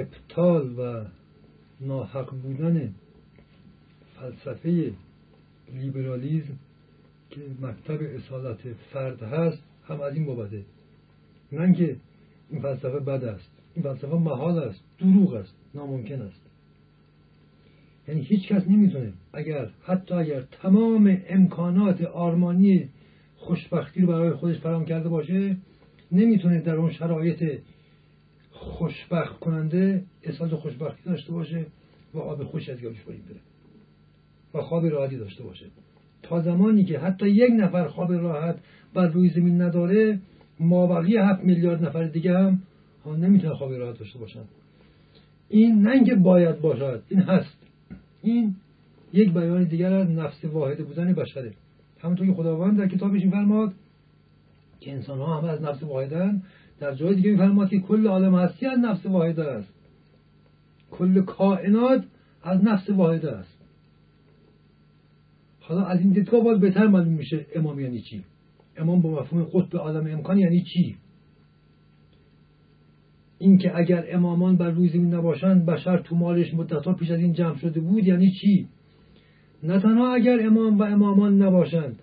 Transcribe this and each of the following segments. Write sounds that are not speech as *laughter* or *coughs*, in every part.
ابطال و ناحق بودن فلسفه لیبرالیزم که مکتب اصالت فرد هست هم از این بابته. نه که این فلسفه بد است. این فلسفه محال است دروغ است ناممکن است. یعنی هیچ کس نمی‌تونه اگر حتی اگر تمام امکانات آرمانی خوشبختی رو برای خودش فراهم کرده باشه نمی‌تونه در اون شرایط خوشبخت کننده احساس خوشبختی داشته باشه و آب خوش از گلوش پایین بره و خواب راحتی داشته باشه. تا زمانی که حتی یک نفر خواب راحت بر روی زمین نداره مابقی هفت میلیارد نفر دیگه هم نمی‌تونه خواب راحت داشته باشن. این نه باید باشد این هست. این یک بیان دیگر از نفس واحد بودن بشره. همونطور که خداوند در کتابش فرماد که انسان ها همه از نفس واحدن در جای دیگه میفرماد که کل عالم هستی از نفس واحده است. کل کائنات از نفس واحده است. حالا از این دیدگاه باز بهتر معلوم میشه امام یعنی چی. امام با مفهوم قطب عالم امکان یعنی چی؟ اینکه اگر امامان بر روی زمین نباشند بشر تو مالش مدتها پیش از این جمع شده بود یعنی چی؟ نه تنها اگر امام و امامان نباشند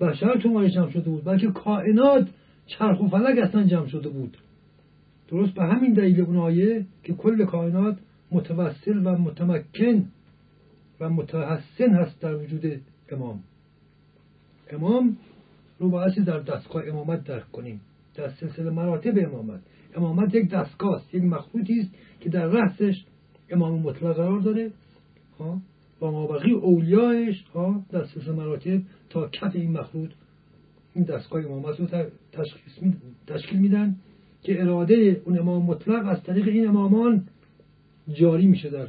بشر تو مالش جمع شده بود بلکه کائنات چرخ و فلک اصلا جمع شده بود. درست به همین دلیل اون آیه که کل کائنات متوسل و متمکن و متحسن هست در وجود امام. امام رو باید در دستگاه امامت درک کنیم. در سلسله مراتب امامت. امامت یک دستگاه است یک مخلوطی است که در رأسش امام مطلق قرار داره. ها؟ و مابقی اولیایش ها؟ در سلسله مراتب تا کف این مخلوط این دستگاه امامت رو تشکیل میدن که اراده اون امام مطلق از طریق این امامان جاری میشه در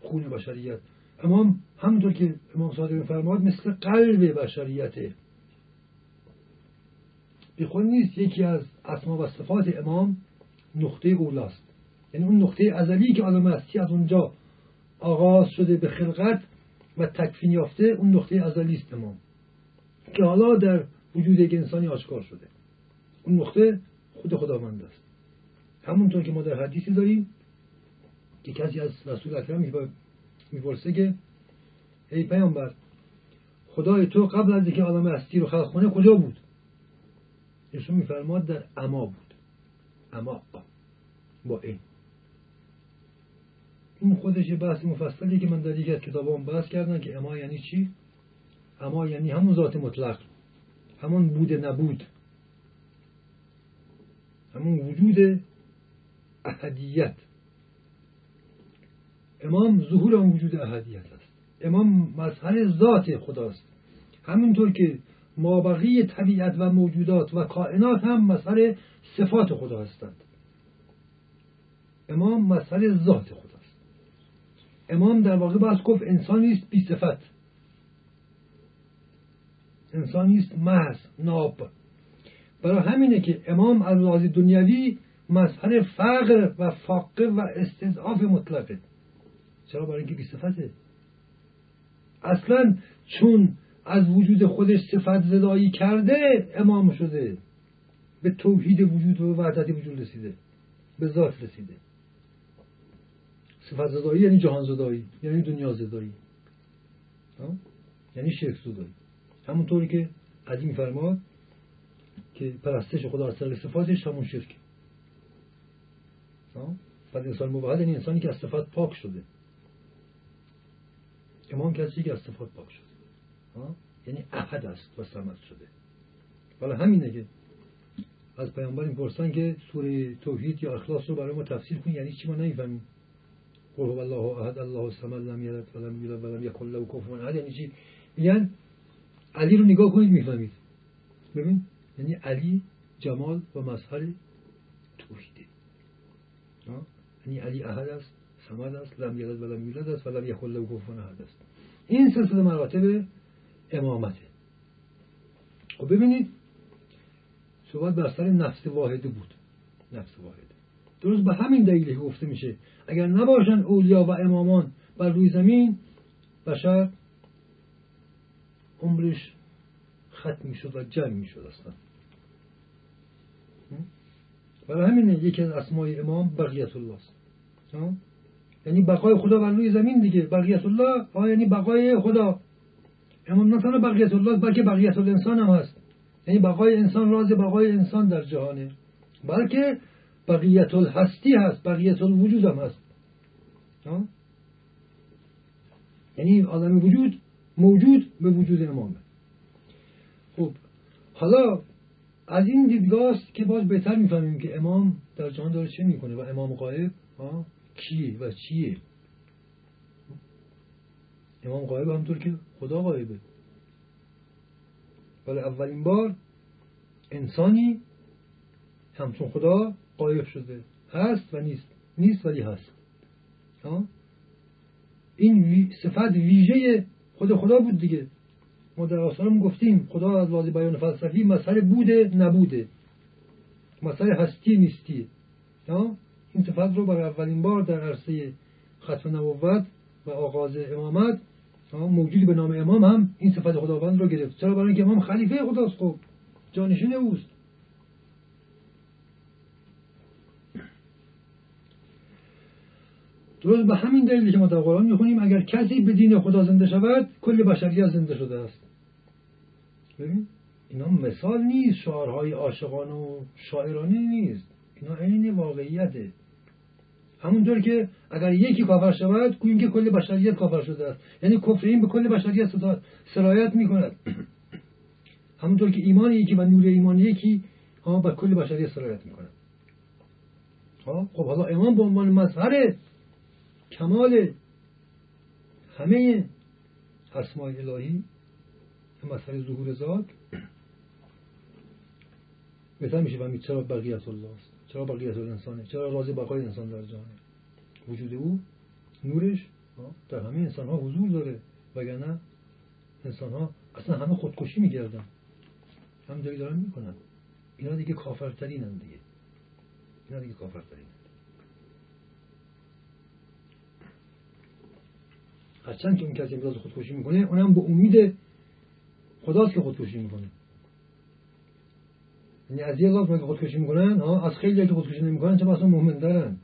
خون بشریت. امام همونطور که امام صادق میفرماد مثل قلب بشریته به خود نیست یکی از اسما و صفات امام نقطه اولاست. یعنی اون نقطه ازلی که عالم هستی از اونجا آغاز شده به خلقت و تکفین یافته اون نقطه ازلی است امام. که حالا در وجود یک انسانی آشکار شده. اون نقطه خود خداوند است. همونطور که ما در حدیثی داریم که کسی از رسول اکرم می‌پرسه که ای پیامبر خدای تو قبل از اینکه عالم هستی رو خلق کنه کجا بود؟ ایشون میفرماد در اما بود. اما با این. این خودش یه بحث مفصلی که من در یکی از کتابام بحث کردم که اما یعنی چی؟ اما یعنی همون ذات مطلق. همون بود نبود. همون وجود احدیت. امام ظهور اون وجود احدیت است. امام مظهر ذات خداست. همونطور که مابقی طبیعت و موجودات و کائنات هم مظهر صفات خدا هستند. امام مظهر ذات خداست. امام در واقع باز گفت انسانی است بی صفت. انسانی است محض ناب برای همینه که امام از لحاظ دنیوی مظهر فقر و فاقه و استضعاف مطلقه. چرا؟ برای اینکه بی صفته. اصلا چون از وجود خودش صفت زدایی کرده امام شده. به توحید وجود و وحدت وجود رسیده. به ذات رسیده. صفت زدایی یعنی جهان زدایی یعنی دنیا زدایی. یعنی شرک زدایی. همونطوری که قدیم فرماد که پرستش خدا از طریق صفاتش همون شرک. بعد انسان مبهد یعنی انسانی که از صفات پاک شده. امام کسی که از صفات پاک شده؟ یعنی احد است و سمت شده. ولی همینه که از پیامبر این پرسن که سوره توحید یا اخلاص رو برای ما تفسیر کن یعنی چی ما نمی‌فهمیم؟ قل هو الله احد الله الصمد لم یلد ولم یولد ولم یکن له کفوا احد یعنی علی رو نگاه کنید می‌فهمید. ببین یعنی علی جمال و مظهر توحیده. یعنی علی احد است سمد است لم یلد ولم یولد است ولم یکن له کفوا احد است. این سلسله مراتب امامته. خب ببینید صحبت بر سر نفس واحده بود. نفس واحده درست به همین دلیل گفته میشه اگر نباشن اولیا و امامان بر روی زمین بشر عمرش ختم می‌شد و جمع می‌شد اصلا. برای همین یکی از اسمای امام بقیت الله است یعنی بقای خدا بر روی زمین دیگه. بقیت الله آه یعنی بقای خدا. امام نه تنها بقیت الله بلکه بقیت الانسان هم هست. یعنی بقای انسان راز بقای انسان در جهانه. بلکه بقیت الهستی هست بقیت الوجود هم هست. یعنی آدم وجود موجود به وجود امامه. خب حالا از این دیدگاه که باز بهتر می‌فهمیم که امام در جهان داره چه می‌کنه و امام قائب کیه و چیه؟ امام قائب همطور که خدا قائبه ولی اولین بار انسانی همچون خدا قایب شده. هست و نیست. نیست ولی هست. این صفت ویژه خود خدا بود دیگه. ما در آسانم گفتیم خدا از لحاظ بیان فلسفی مسئله بوده نبوده. مسئله هستی نیستی. این صفت رو برای اولین بار در عرصه ختم نبوت و آغاز امامت موجودی به نام امام هم این صفت خداوند رو گرفت. چرا؟ برای اینکه امام خلیفه خداست خب. جانشین اوست. درست به همین دلیلی که ما در قرآن می‌خونیم اگر کسی به دین خدا زنده شود کل بشریت زنده شده است. ببین اینا مثال نیست شعارهای عاشقان و شاعرانه نیست. اینا عین واقعیته. همونطور که اگر یکی کافر شود گوییم که کل بشریت کافر شده است. یعنی کفر این به کل بشریت سرایت می‌کند. *coughs* همونطور که ایمان یکی و نور ایمان یکی ها به کل بشریت سرایت می‌کند. خب حالا ایمان به عنوان مظهر کمال همه اسماء الهی مسئله ظهور ذات بهتر میشه فهمید چرا بقیت الله است چرا بقیت انسانه چرا راز بقای انسان در جهانه وجود او نورش در همه انسان ها حضور داره وگرنه انسان ها اصلا همه خودکشی میگردن هم جایی دارن می‌کنن. اینا دیگه کافرترین هم دیگه. اینا دیگه کافرترین هرچند که اون کسی امراض خودکشی می‌کنه اونم به امید خداست که خودکشی می‌کنه. یعنی از یه لاف که خودکشی می‌کنن؟ ها از خیلی که خودکشی نمی‌کنن چه اصلا مؤمن دارن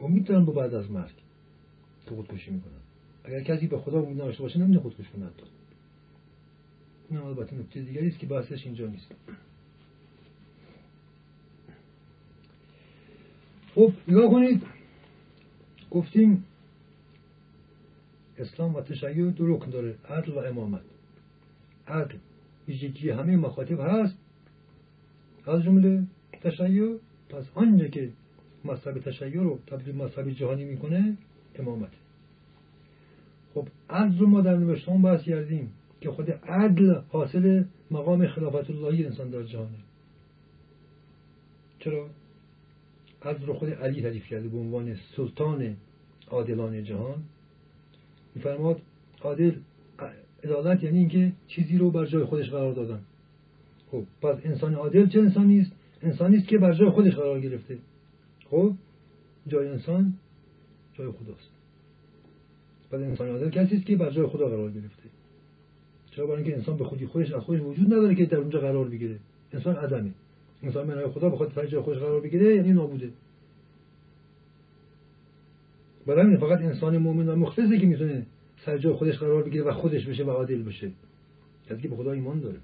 امید دارن با بعد از مرگ که خودکشی می‌کنن. اگر کسی به خدا امید نداشته باشه نمیده خودکشی کنه حتی. این البته نکته دیگری است که بحثش اینجا نیست. خب نگاه کنید. گفتیم اسلام و تشیع دو رکن داره. عدل و امامت. عدل. ویژگی همه مخاطب هست. از جمله تشیع. پس آنجا که مذهب تشیع رو تبدیل مذهب جهانی می‌کنه امامت. خب عدل رو ما در نوشتان بحث کردیم که خود عدل حاصل مقام خلافت اللهی انسان در جهانه. چرا؟ عدل رو خود علی تعریف کرده به عنوان سلطان عادلان جهان. میفرماد عادل عدالت یعنی اینکه چیزی رو بر جای خودش قرار دادن. خب پس انسان عادل چه انسانی است انسانی است که بر جای خودش قرار گرفته. خب جای انسان جای خداست. پس انسان عادل کسی است که بر جای خدا قرار گرفته. چرا؟ برای اینکه انسان به خودی خودش از خودش وجود نداره که در اونجا قرار بگیره. انسان عدمه. انسان منهای خدا بخواد جای خودش قرار بگیره یعنی نابوده. برای فقط انسان مؤمن و مخلصی که می‌تونه سر جای خودش قرار بگیره و خودش بشه و عادل بشه. کسی که به خدا ایمان داره.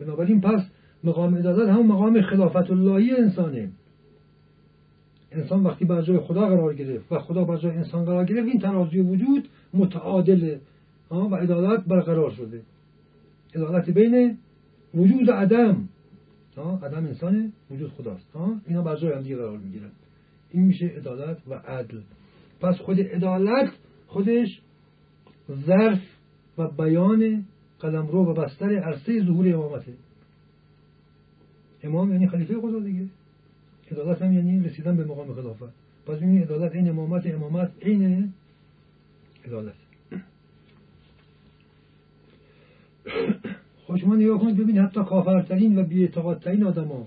بنابراین پس مقام عدالت همون مقام خلافت اللهی انسانه. انسان وقتی بر جای خدا قرار گرفت و خدا بر جای انسان قرار گرفت این ترازی وجود متعادله و عدالت برقرار شده. عدالت بین وجود عدم. عدم انسانه وجود خداست. اینا بر جای هم دیگه قرار می‌گیرن. این میشه عدالت و عدل. پس خود عدالت خودش ظرف و بیان قلمرو و بستر عرصه ظهور امامته. امام یعنی خلیفه خدا دیگه. عدالت هم یعنی رسیدن به مقام خلافت. پس این عدالت این امامت امامت عین عدالت. *coughs* خوش شما نگاه کنید ببینید حتی کافرترین و بیاعتقادترین آدم ها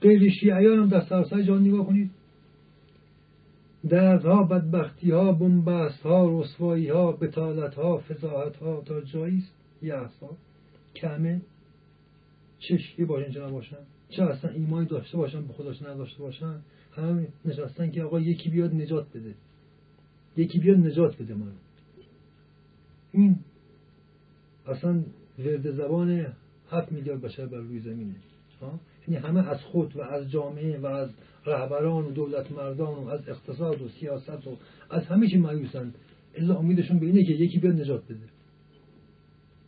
غیر شیعیان هم در سرسای جان نگاه کنید. دردها ها ها ها بتالت ها فضاحت ها تا جایی است. ها. کمه. چشکی باشن چه نباشن چه اصلا ایمانی داشته باشن به خودش نداشته باشن. هم نشستن که آقا یکی بیاد نجات بده. یکی بیاد نجات بده ما این اصلا ورد زبان هفت میلیارد بشر بر روی زمینه. یعنی همه از خود و از جامعه و از رهبران و دولت مردان و از اقتصاد و سیاست و از همه چی مایوسن. الا امیدشون به اینه که یکی بیاد نجات بده.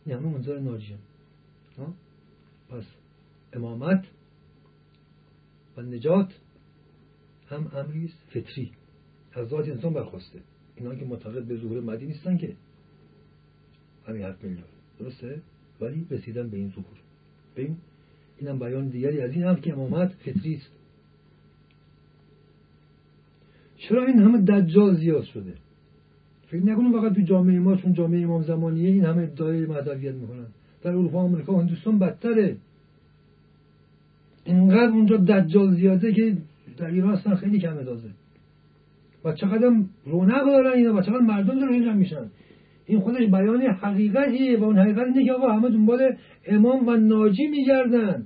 این همه منظر ناجی پس امامت و نجات هم امری فطری. از ذات انسان برخواسته. اینا که معتقد به ظهور مدی نیستن که. همین حرف میلیارد درسته؟ ولی رسیدن به این ظهور. ببین اینم بیان دیگری از این هم که امامت فطری است. چرا این همه دجال زیاد شده؟ فکر نکنیم فقط تو جامعه ما چون جامعه امام زمانیه این همه ادعای مدویت می‌کنن. در اروپا آمریکا و هندوستان بدتره. اینقدر اونجا دجال زیاده که در ایران اصلا خیلی کم ادازه و چقدر رونق دارن اینا و چقدر مردم دارن اینجا میشن. این خودش بیان حقیقتیه و اون حقیقت اینه که آقا همه دنبال امام و ناجی میگردن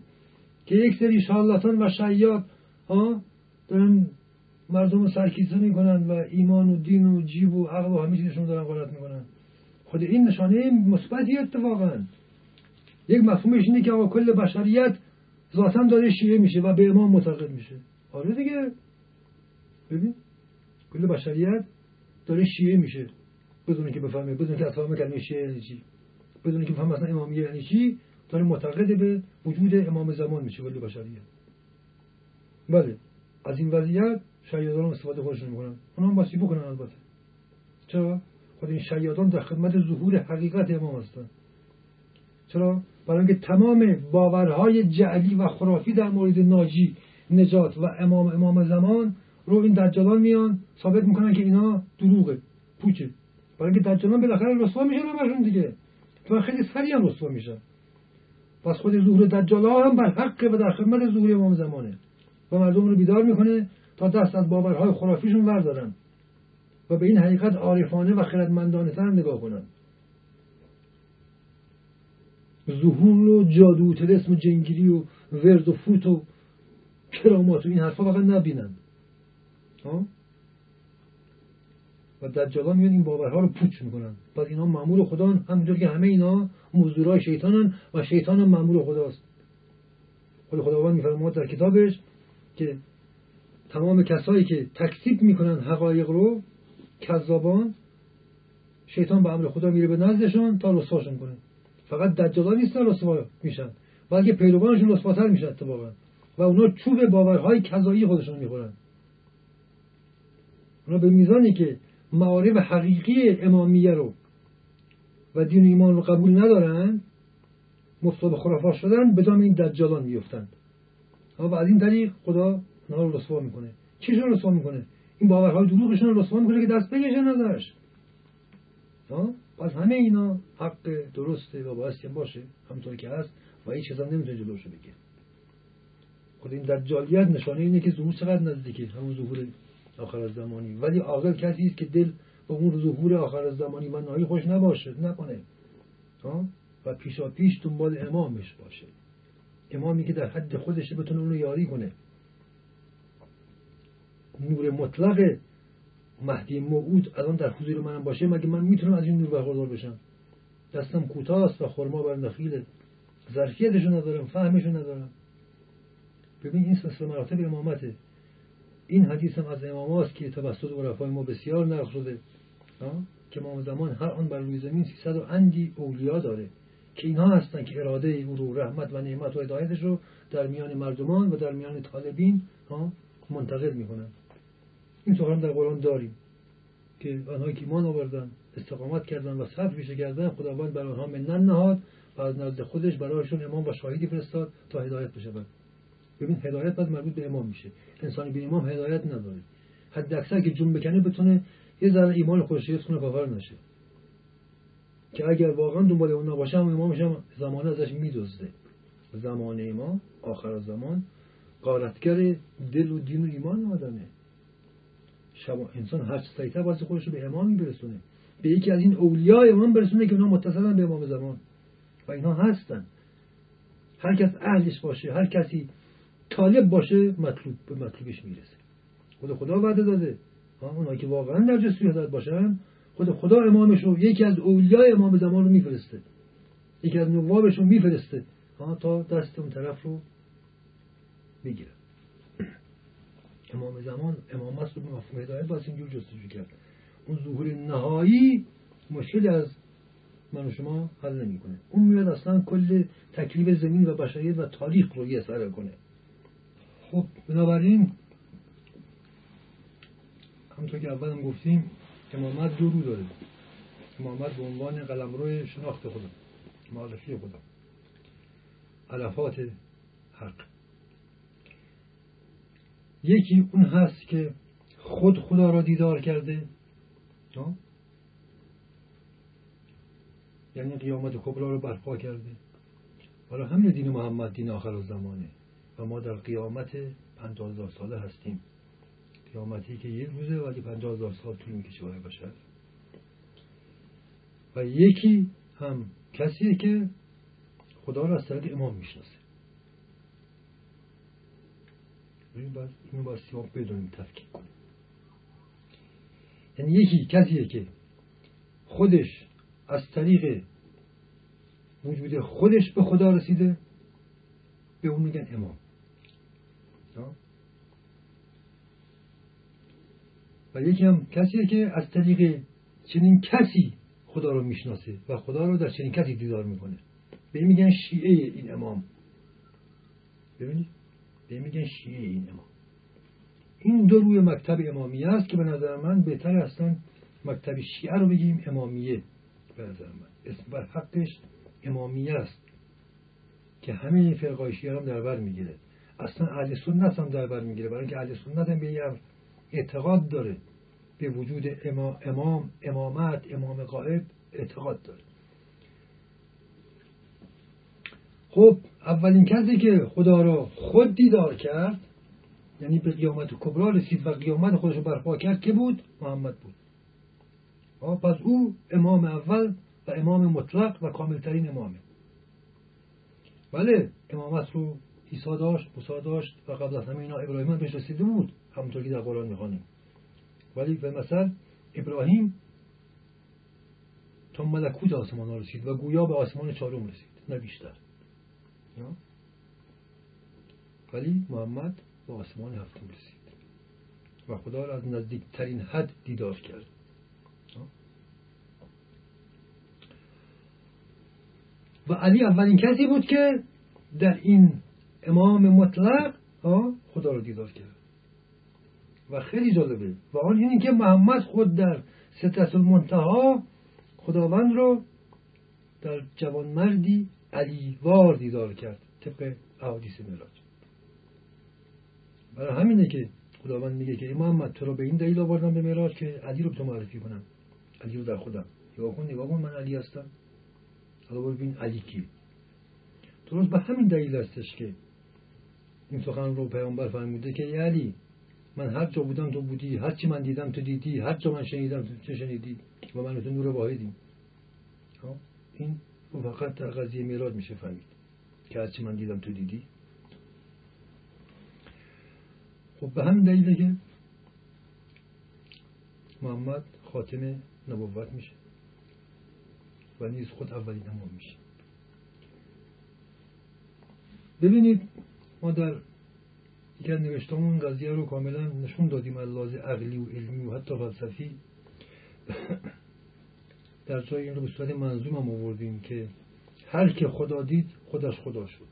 که یک سری شالاتان و شیاد ها دارن مردم رو سرکیسه می‌کنن و ایمان و دین و جیب و عقل و همه چیزشون دارن غلط می‌کنن. خود این نشانه مثبتی اتفاقا. یک مفهومش اینه که آقا کل بشریت ذاتا داره شیعه میشه و به امام معتقد میشه. آره دیگه. ببین کل بشریت داره شیعه میشه. بدون که بفهمه بدون که اصلا کلمه شیعه یعنی چی؟ بدون که بفهمه اصلا امامیه یعنی چی؟ داره معتقد به وجود امام زمان میشه کل بشریت. بله از این وضعیت شیادان استفاده خودشون می‌کنن. اونا هم باسی بکنن البته. چرا؟ خود این شیادان در خدمت ظهور حقیقت امام هستن. چرا؟ برای اینکه تمام باورهای جعلی و خرافی در مورد ناجی نجات و امام امام زمان رو این دجالان میان ثابت می‌کنن که اینا دروغه پوچه. برای اینکه دجالان بالاخره رسوا میشن همشون دیگه. تو خیلی سریع هم رسوا میشن پس خود ظهور دجال هم بر حق و در خدمت ظهور امام زمانه. و مردم رو بیدار می‌کنه تا دست از باورهای خرافیشون وردارن و به این حقیقت عارفانه و خردمندانه تر نگاه کنن. ظهور و جادو و تلسم و جنگیری و ورد و فوت و کرامات و این حرفا فقط نبینن. و دجالا میان این باورها رو پوچ می‌کنن. پس اینا معمول خدا همونطور که همه اینا مزدورای شیطانن و شیطان هم معمول خداست. خود خداوند میفرماد در کتابش که تمام کسایی که تکذیب می‌کنن حقایق رو کذابان شیطان به امر خدا میره به نزدشون تا رسواشون کنه فقط دجالا نیستن رسوا میشن. بلکه پیروانشون رسواتر میشن اتفاقا. و اونا چوب باورهای کذایی خودشون می‌خورن. اونا به میزانی که معارف حقیقی امامیه رو و دین ایمان رو قبول ندارن به خرافات شدن به دام این دجالان میفتند و از این طریق خدا اونا رو رسوا می‌کنه. چیشون رسوا می‌کنه؟ این باورهای دروغشون رو رسوا می‌کنه که دست بگیشن ازش. پس همه اینا حق درسته و که باشه همونطور که هست و هیچ کس نمی‌تونه جلوشو بگه خود این دجالیت نشانه اینه که ظهور چقدر نزدیکه؟ همون ظهور آخر زمانی. ولی عاقل کسی است که دل به اون ظهور آخر زمانی من نهایی خوش نباشه نکنه. و پیشا پیش دنبال امامش باشه. امامی که در حد خودش بتونه اونو یاری کنه. نور مطلق مهدی موعود الان در حضور منم باشه مگه من می‌تونم از این نور برخوردار بشم؟ دستم کوتاست و خرما بر نخیله ظرفیتشو ندارم فهمشو ندارم. ببین این سلسله مراتب امامته. این حدیث هم از امام که توسط عرفای ما بسیار نقل شده که امام زمان هر آن بر روی زمین 300 و اندی اولیا داره که اینها هستن که اراده او رو رحمت و نعمت و هدایتش رو در میان مردمان و در میان طالبین منتقل می‌کنن. این سخن در قرآن داریم که آنهایی که ایمان آوردن استقامت کردن و صبر پیشه کردن خداوند بر آنها منن نهاد و از نزد خودش برایشون امام و شاهدی فرستاد تا هدایت بشود. ببین هدایت باید مربوط به امام میشه. انسانی بی امام هدایت نداره. حد اکثر که جون بکنه بتونه یه ذره ایمان خودش حفظ کنه کافر نشه. که اگر واقعا دنبال اون نباشه هم امامش هم زمانه ازش میدزده. زمان امام آخر زمان قارتگر دل و دین و ایمان آدمه. شما انسان هر سریعتر باید خودش رو به امام برسونه به یکی از این اولیاء امام برسونه که اونا متصلن به امام زمان. و اینها هستن. هر کس اهلش باشه هر کسی طالب باشه مطلوب به مطلوبش می‌رسه. خود خدا وعده داده. اونایی که واقعا در جستجوی حضرت باشن خود خدا امامش رو یکی از اولیای امام زمان رو میفرسته. یکی از نوابش رو میفرسته تا دست اون طرف رو بگیره امام زمان امامت رو به مفهوم هدایت باید اینجور جستجو کرد. اون ظهور نهایی مشکل از من و شما حل نمی‌کنه. اون میاد اصلا کل تکلیف زمین و بشریت و تاریخ رو یه سره کنه. خب بنابراین همونطور که اولم گفتیم امامت دو رو داره. امامت به عنوان قلمرو شناخت خدا معرفی خدا علفات حق. یکی اون هست که خود خدا را دیدار کرده. یعنی قیامت کبرا رو برپا کرده. حالا همین دین محمد دین آخر زمانه و ما در قیامت پنجاه ساله هستیم. قیامتی که یک روزه ولی پنجاه هزار سال طول می‌کشه برای بشر. و یکی هم کسیه که خدا را از طریق امام می‌شناسه. اینو باید سیاه بدونیم تفکیک کنیم. یعنی یکی کسیه که خودش از طریق وجود خودش به خدا رسیده به اون میگن امام. و یکی هم کسیه که از طریق چنین کسی خدا رو می‌شناسه و خدا رو در چنین کسی دیدار می‌کنه. به میگن شیعه این امام. ببینید؟ به میگن شیعه این امام. این دو روی مکتب امامیه است که به نظر من بهتر هستن مکتب شیعه رو بگیم امامیه. به نظر من. اسم بر حقش امامیه است. که همه فرقای شیعه هم در بر می‌گیره. اصلا اهل سنت هم در بر می‌گیره. برای اینکه اهل سنت هم به اعتقاد داره. به وجود امام امامت امام قائب اعتقاد داره. خب اولین کسی که خدا را خود دیدار کرد یعنی به قیامت کبرا رسید و قیامت خودش رو برپا کرد که بود؟ محمد بود. پس او امام اول و امام مطلق و کاملترین امامه. بله امامت رو عیسی داشت موسی داشت و قبل از همه اینا ابراهیم بهش رسیده بود. همونطور که در قرآن می‌خوانیم. ولی به مثل ابراهیم تا ملکوت آسمان ها رسید و گویا به آسمان چهارم رسید نه بیشتر. ولی محمد به آسمان هفتم رسید. و خدا را از نزدیکترین حد دیدار کرد. و علی اولین کسی بود که در این امام مطلق خدا را دیدار کرد. و خیلی جالبه. و آن اینه که محمد خود در سترت المنتها خداوند رو در جوانمردی علیوار دیدار کرد طبق احادیث مراج برای همینه که خداوند میگه که محمد تو رو به این دلیل آوردم به مراج که علی رو به تو معرفی کنم. علی رو در خودم. نگاه کن نگاه کن من علی هستم. حالا ببین علی کی. درست به همین دلیل هستش که این سخن رو پیامبر فرموده که علی من هر جا بودم تو بودی هر چی من دیدم تو دیدی هر جا من شنیدم تو شنیدی و من تو نور واحدیم. خب؟ این فقط در قضیه میراد میشه فهمید که هر چی من دیدم تو دیدی. خب به همین دلیله که محمد خاتم نبوت میشه و نیز خود اولین امام میشه. ببینید ما در یکی از نوشتمون قضیه رو کاملا نشون دادیم از عقلی و علمی و حتی فلسفی. *clears throat* در جای این رو به صورت منظوم هم آوردیم که هر که خدا دید خودش خدا شد.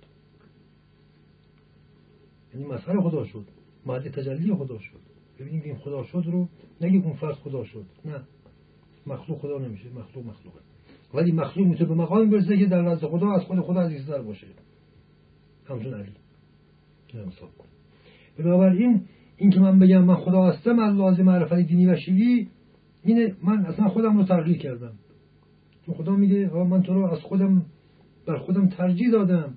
یعنی مظهر خدا شد محل تجلی خدا شد. ببینید این خدا شد رو نگه اون فرد خدا شد نه. مخلوق خدا نمیشه مخلوق مخلوقه. ولی مخلوق می‌تونه به مقام برسه که در نزد خدا از خود خدا عزیزتر باشه. همچون علی. بنابراین این که من بگم من خدا هستم از لازم معرفت دینی و شیعی اینه من اصلا خودم رو تغییر کردم. چون خدا میگه من تو رو از خودم بر خودم ترجیح دادم.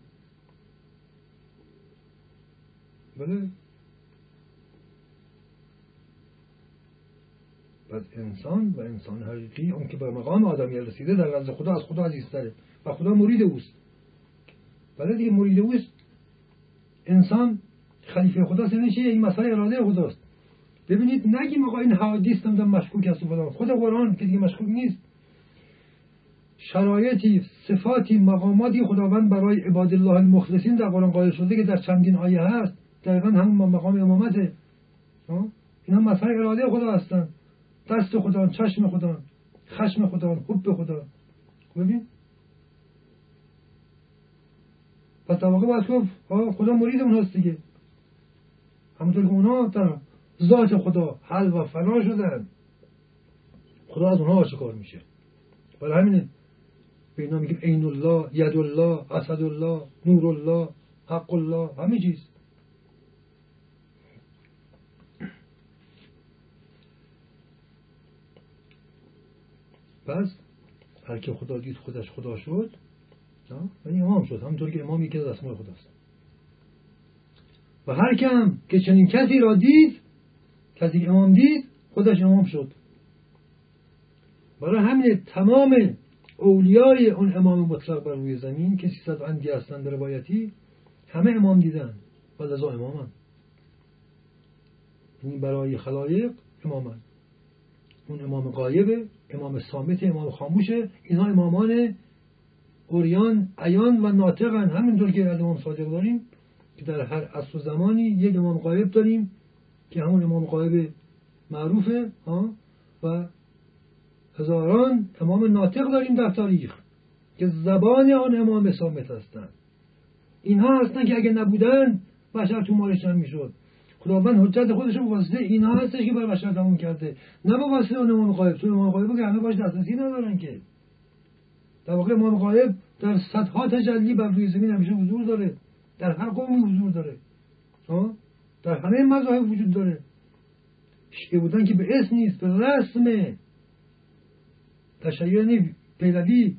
بله؟ پس انسان و انسان حقیقی اون که به مقام آدمی رسیده در نزد خدا از خدا عزیزتره و خدا مرید اوست. بله دیگه مرید اوست. انسان خلیفه خدا سنه چیه این مسئله اراده خداست. ببینید نگیم آقا این حادیث نمی‌دونم مشکوک است و خود قرآن که دیگه مشکوک نیست. شرایطی صفاتی مقاماتی خداوند برای عباد الله المخلصین در قرآن قائل شده که در چندین آیه هست. دقیقا همون مقام امامته. اینا مسئله اراده خدا هستن. دست خدا چشم خدا خشم خدا حب خدا ببین. پس در واقع باید خدا مرید اونهاست دیگه. همونطور که اونا در ذات خدا حل و فنا شدن. خدا از اونها آشکار میشه. برای همینه به اینا میگیم عین الله ید الله اسد الله نور الله حق الله همه چیز. پس هر که خدا دید خودش خدا شد یعنی امام شد. همونطور که امام یکی از اسماء خداست. و هر کم که چنین کسی را دید کسی امام دید خودش امام شد. برای همین تمام اولیای اون امام مطلق بر روی زمین که سیصد اندی هستند روایتی همه امام دیدن. و لذا امامن یعنی برای خلایق امامن اون امام قایبه امام سامت امام خاموشه اینا امامان اوریان عیان و ناطقن. همینطور که امام صادق داریم. که در هر عصر و زمانی یک امام قایب داریم که همون امام قایب معروفه ها؟ و هزاران امام ناطق داریم در تاریخ که زبان آن امام سامت هستند. اینها هستن که اگه نبودن بشر تو مارش هم می‌شد. خداوند حجت خودش رو واسطه اینها هستش که بر بشر تموم کرده. نه با واسطه اون امام قایب تو امام قایب که همه باش دسترسی ندارن که. در واقع امام قایب در صدها تجلی بر روی زمین همیشه حضور داره. در هر قومی حضور داره. در همه مذاهب وجود داره. شیعه بودن که به اسم نیست به رسمه تشیع یعنی پیروی.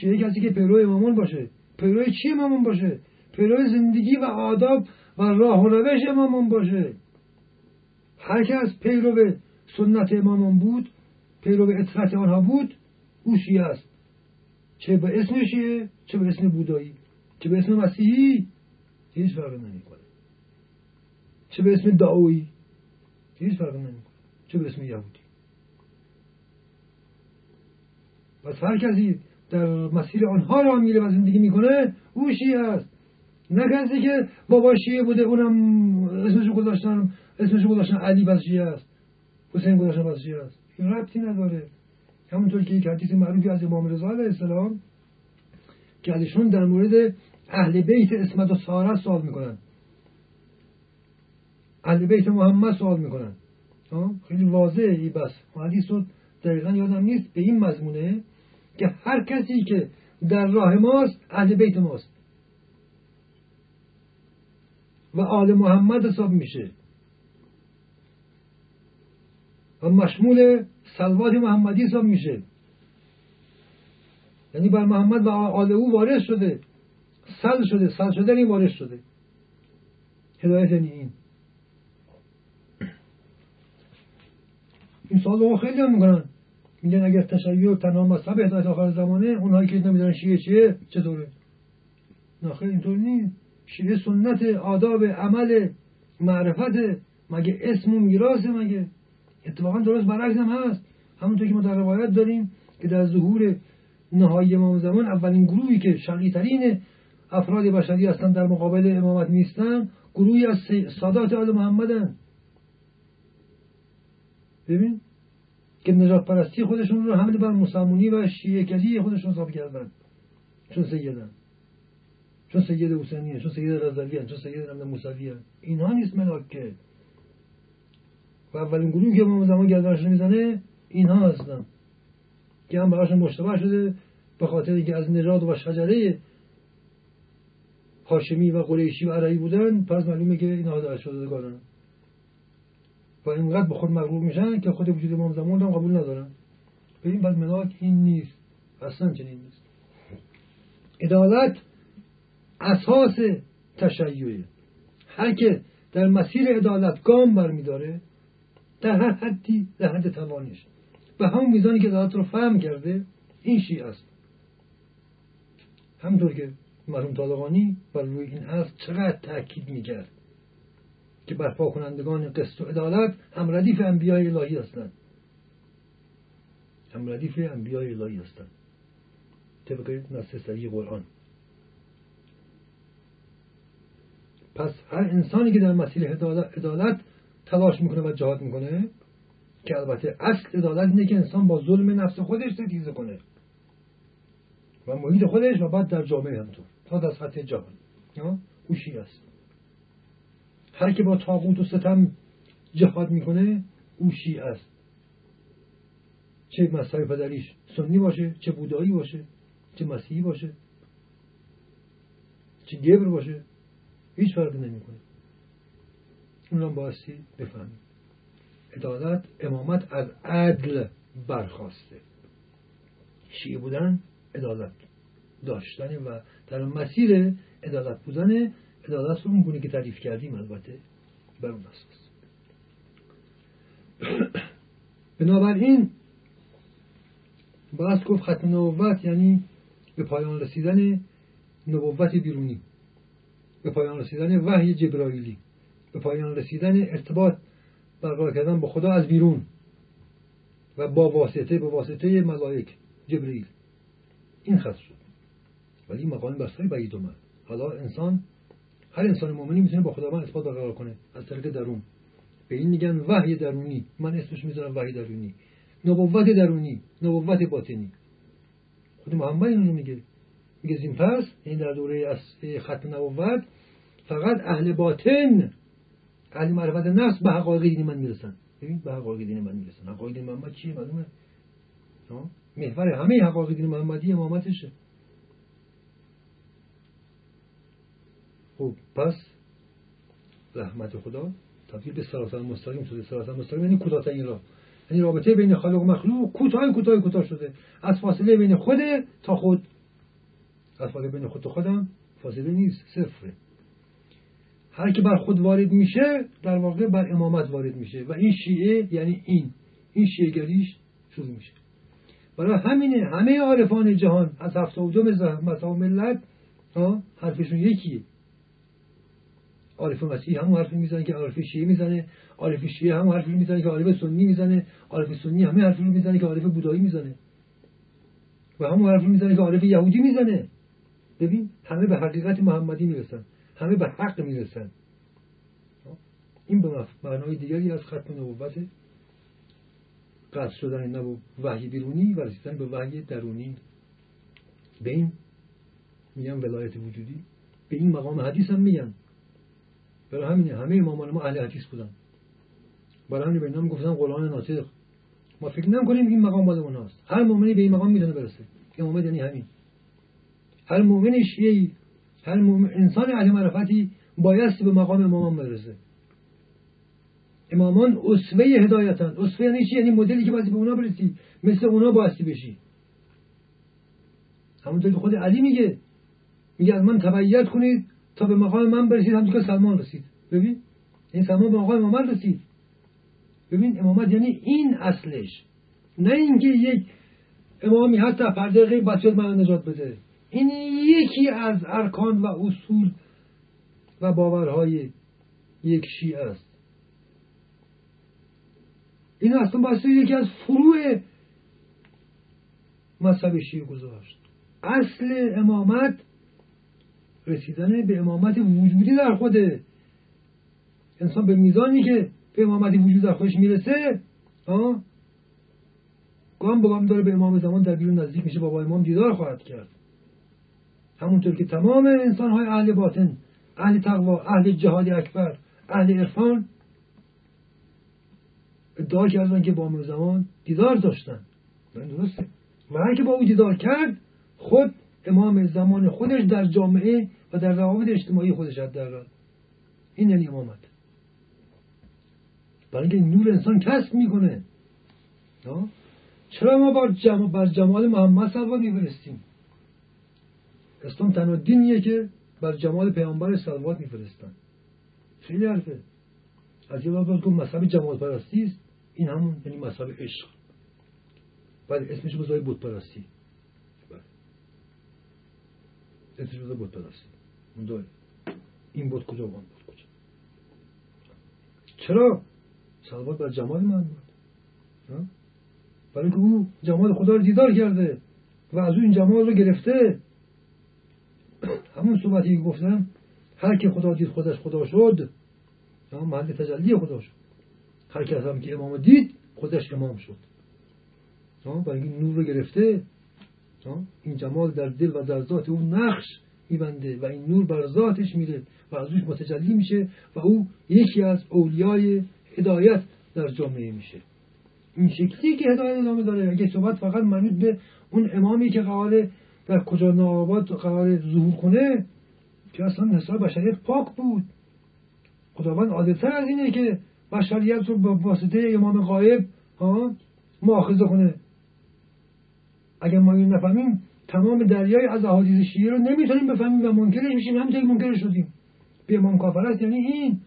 شیعه کسی که پیرو امامان باشه. پیرو چی امامان باشه؟ پیرو زندگی و آداب و راه و روش امامان باشه. هر کس پیرو سنت امامان بود پیرو اطرت آنها بود او شیعه است. چه به اسم شیعه چه به اسم بودایی. چه به اسم مسیحی هیچ فرق نمی‌کنه. چه به اسم دعوی هیچ فرق نمی‌کنه. چه به اسم یهودی. پس هر کسی در مسیر آنها را میره و زندگی می‌کنه او شیعه است. نه کسی که بابا شیعه بوده اونم اسمشو گذاشتن اسمشو گذاشتن علی بس شیعه است. حسین گذاشتن بس شیعه است. این ربطی نداره. همونطور که یک حدیث معروفی از امام رضا علیه السلام که ازشون در مورد اهل بیت اسمت و ساره سوال می‌کنن. اهل بیت محمد سوال می‌کنن. خیلی واضحه این بس حدیث رو دقیقا یادم نیست. به این مضمونه که هر کسی که در راه ماست اهل بیت ماست. و آل محمد حساب میشه. و مشمول سلوات محمدی حساب میشه. یعنی بر محمد و آل او وارث شده. سل شده سل شده این وارث شده. هدایت یعنی این. این سال خیلی هم می‌کنن. میگن اگر تشیع تنها مذهب هدایت آخر زمانه اونهایی که نمی‌دونن شیعه چیه چطوره؟ نه خیلی اینطور نیست. شیعه سنت آداب عمل معرفت مگه اسم و میراث مگه؟ اتفاقا درست برعکس هم هست. همونطور که ما در روایت داریم که در ظهور نهایی امام زمان اولین گروهی که شقیترین افراد بشری هستند در مقابل امامت نیستن گروهی از سادات آل محمدن. ببین؟ که نجات پرستی خودشون رو حمل بر مسلمونی و شیعه کلی خودشون حساب کردن. چون سیدن. چون سید حسینی چون سید رضوی چون سید نمد موسوی اینها نیست ملاک که و اولین گروهی که امام زمان گردنش می‌زنه اینها هستن. که هم براشون مشتبه شده به خاطر اینکه از نژاد و شجره هاشمی و قریشی و عربی بودن پس معلومه که اینها هدایت شده گارن و اینقدر به خود مغرور میشن که خود وجود امام زمان رو قبول ندارن. این بعد ملاک این نیست. اصلا چنین نیست. عدالت اساس تشیعه هر که در مسیر عدالت گام برمیداره در هر حدی در حد توانش. به همون میزانی که عدالت رو فهم کرده این شیعه است. همطور که مرحوم طالقانی بر روی این اصل چقدر تاکید می‌کرد که برپا کنندگان قسط و عدالت هم ردیف انبیای الهی هستند. هم ردیف انبیای الهی هستند. طبق نص قرآن. پس هر انسانی که در مسیر عدالت تلاش می‌کنه و جهاد می‌کنه که البته اصل عدالت اینه که انسان با ظلم نفس خودش ستیزه کنه. و محیط خودش و بعد در جامعه همطور. تا در سطح جهان. هوشی است. هر که با تاغوت و ستم جهاد می‌کنه او شیعه است. چه مذهب پدریش سنی باشه چه بودایی باشه چه مسیحی باشه چه گبر باشه هیچ فرقی نمی‌کنه. اون هم بایستی بفهمید عدالت امامت از عدل برخواسته. شیعه بودن عدالت داشتن و در مسیر عدالت بودن عدالت رو اون گونه که تعریف کردیم البته بر اون اساس. *clears throat* بنابراین باید گفت ختم نبوت یعنی به پایان رسیدن نبوت بیرونی. به پایان رسیدن وحی جبرائیلی. به پایان رسیدن ارتباط برقرار کردن با خدا از بیرون و با واسطه به واسطه ملائک جبرئیل این خط شد. ولی مقام بسیاری بعید اومد. حالا انسان هر انسان مؤمنی می‌تونه با خداوند اثبات برقرار کنه از طریق درون. به این میگن وحی درونی. من اسمش می‌ذارم وحی درونی. نبوت درونی. نبوت باطنی. خود محمد اینو میگه. میگه زین پس این در دوره از ختم نبوت فقط اهل باطن اهل معرفت نفس به حقایق دین من می‌رسن. ببین به حقایق دین من می‌رسن. حقایق دین محمد چیه؟ معلومه. محور همه حقایق دین محمدی امامتشه. خب پس رحمت خدا تبدیل به سراسر مستقیم شده. سراسر مستقیم یعنی کوتاهترین راه. یعنی رابطه بین خالق و مخلوق کوتاه کوتاه کوتاه شده. از فاصله بین خود تا خود. از فاصله بین خود تا خودم فاصله نیست صفره. هر که بر خود وارد میشه در واقع بر امامت وارد میشه. و این شیعه یعنی این. این شیعه گریش شروع میشه. برای همینه همه عارفان جهان از هفته و دو مذهب ملت حرفشون یکیه. عارف مسیحی همون حرفی می‌زنه که عارف شیعه می‌زنه عارف شیعه همون حرفی می‌زنه که عارف سنی می‌زنه عارف سنی همه حرفی می‌زنه که عارف بودایی می‌زنه. و همون حرفی می‌زنه که عارف یهودی می‌زنه. ببین همه به حقیقت محمدی می‌رسن همه به حق می‌رسن. این به معنای دیگری از ختم نبوت قصد شدن نبو وحی بیرونی و رسیدن به وحی درونی. به این میگن ولایت وجودی به این مقام حدیث هم میگن. برای همین همه امامان ما اهل حدیث بودن. برای همین به گفتن قرآن ناطق. ما فکر نکنیم این مقام مال اوناست هر مؤمنی به این مقام می‌تونه برسه. امامت یعنی همین. هر مؤمن شیعی هر مؤمن انسان اهل معرفتی بایستی به مقام امامان برسه. امامان اسوه هدایتن اسوه یعنی چی؟ یعنی مدلی که باید به اونا برسی. مثل اونا بایستی بشی. همونطور که خود علی میگه. میگه از من تبعیت کنید. تا به مقام من برسید همونطور که سلمان رسید. ببین؟ این سلمان به مقام امامت رسید. ببین امامت یعنی این اصلش. نه اینکه یک امامی حتی پرده غیب بچه من نجات بده. این یکی از ارکان و اصول و باورهای یک شیعه است. این اصلا باید یکی از فروع مذهب شیعه گذاشت. اصل امامت رسیدن به امامت وجودی در خوده انسان به میزانی که به امامت وجودی در خودش می‌رسه گام به گام داره به امام زمان در بیرون نزدیک میشه با امام دیدار خواهد کرد. همونطور که تمام انسان های اهل باطن اهل تقوا اهل جهاد اکبر اهل عرفان ادعا کردن که با امام زمان دیدار داشتن. درسته. و که با او دیدار کرد خود امام زمان خودش در جامعه و در روابط اجتماعی خودش حداقل. این یعنی امامت. برای اینکه نور انسان کسب می‌کنه. چرا ما بر, جمال, بر جمال محمد صلوات میفرستیم؟ اسلام تنها دینیه که بر جمال پیامبر صلوات میفرستن. خیلی حرفه. از یه بار گفت مذهب جمال پرستی است. این همون یعنی مذهب عشق. بعد اسمش بزای بود پرستی اسمش بزای بود پرستی اون این بود کجا و آن بود کجا. چرا؟ سلوات بر جمال من بود. برای که او جمال خدا رو دیدار کرده و از او این جمال رو گرفته. همون صحبتی که گفتم هر که خدا دید خودش خدا شد محل تجلی خدا شد. هر کس هم که امام دید خودش امام شد. برای نور رو گرفته. این جمال در دل و در ذات او نقش میبنده و این نور بر ذاتش میره و از اوش متجلی میشه و او یکی از اولیای هدایت در جامعه میشه. این شکلی که هدایت ادامه داره اگه صحبت فقط مربوط به اون امامی که قراره در کجا نواباد قرار ظهور کنه که اصلا حساب بشریت پاک بود. خداوند عادلتر از اینه که بشریت رو با واسطه امام غایب ها مؤاخذه کنه. اگر ما این نفهمیم تمام دریای از احادیث شیعه رو نمی‌تونیم بفهمیم و منکرش میشیم همینطور منکر شدیم. به امام کافر است یعنی این.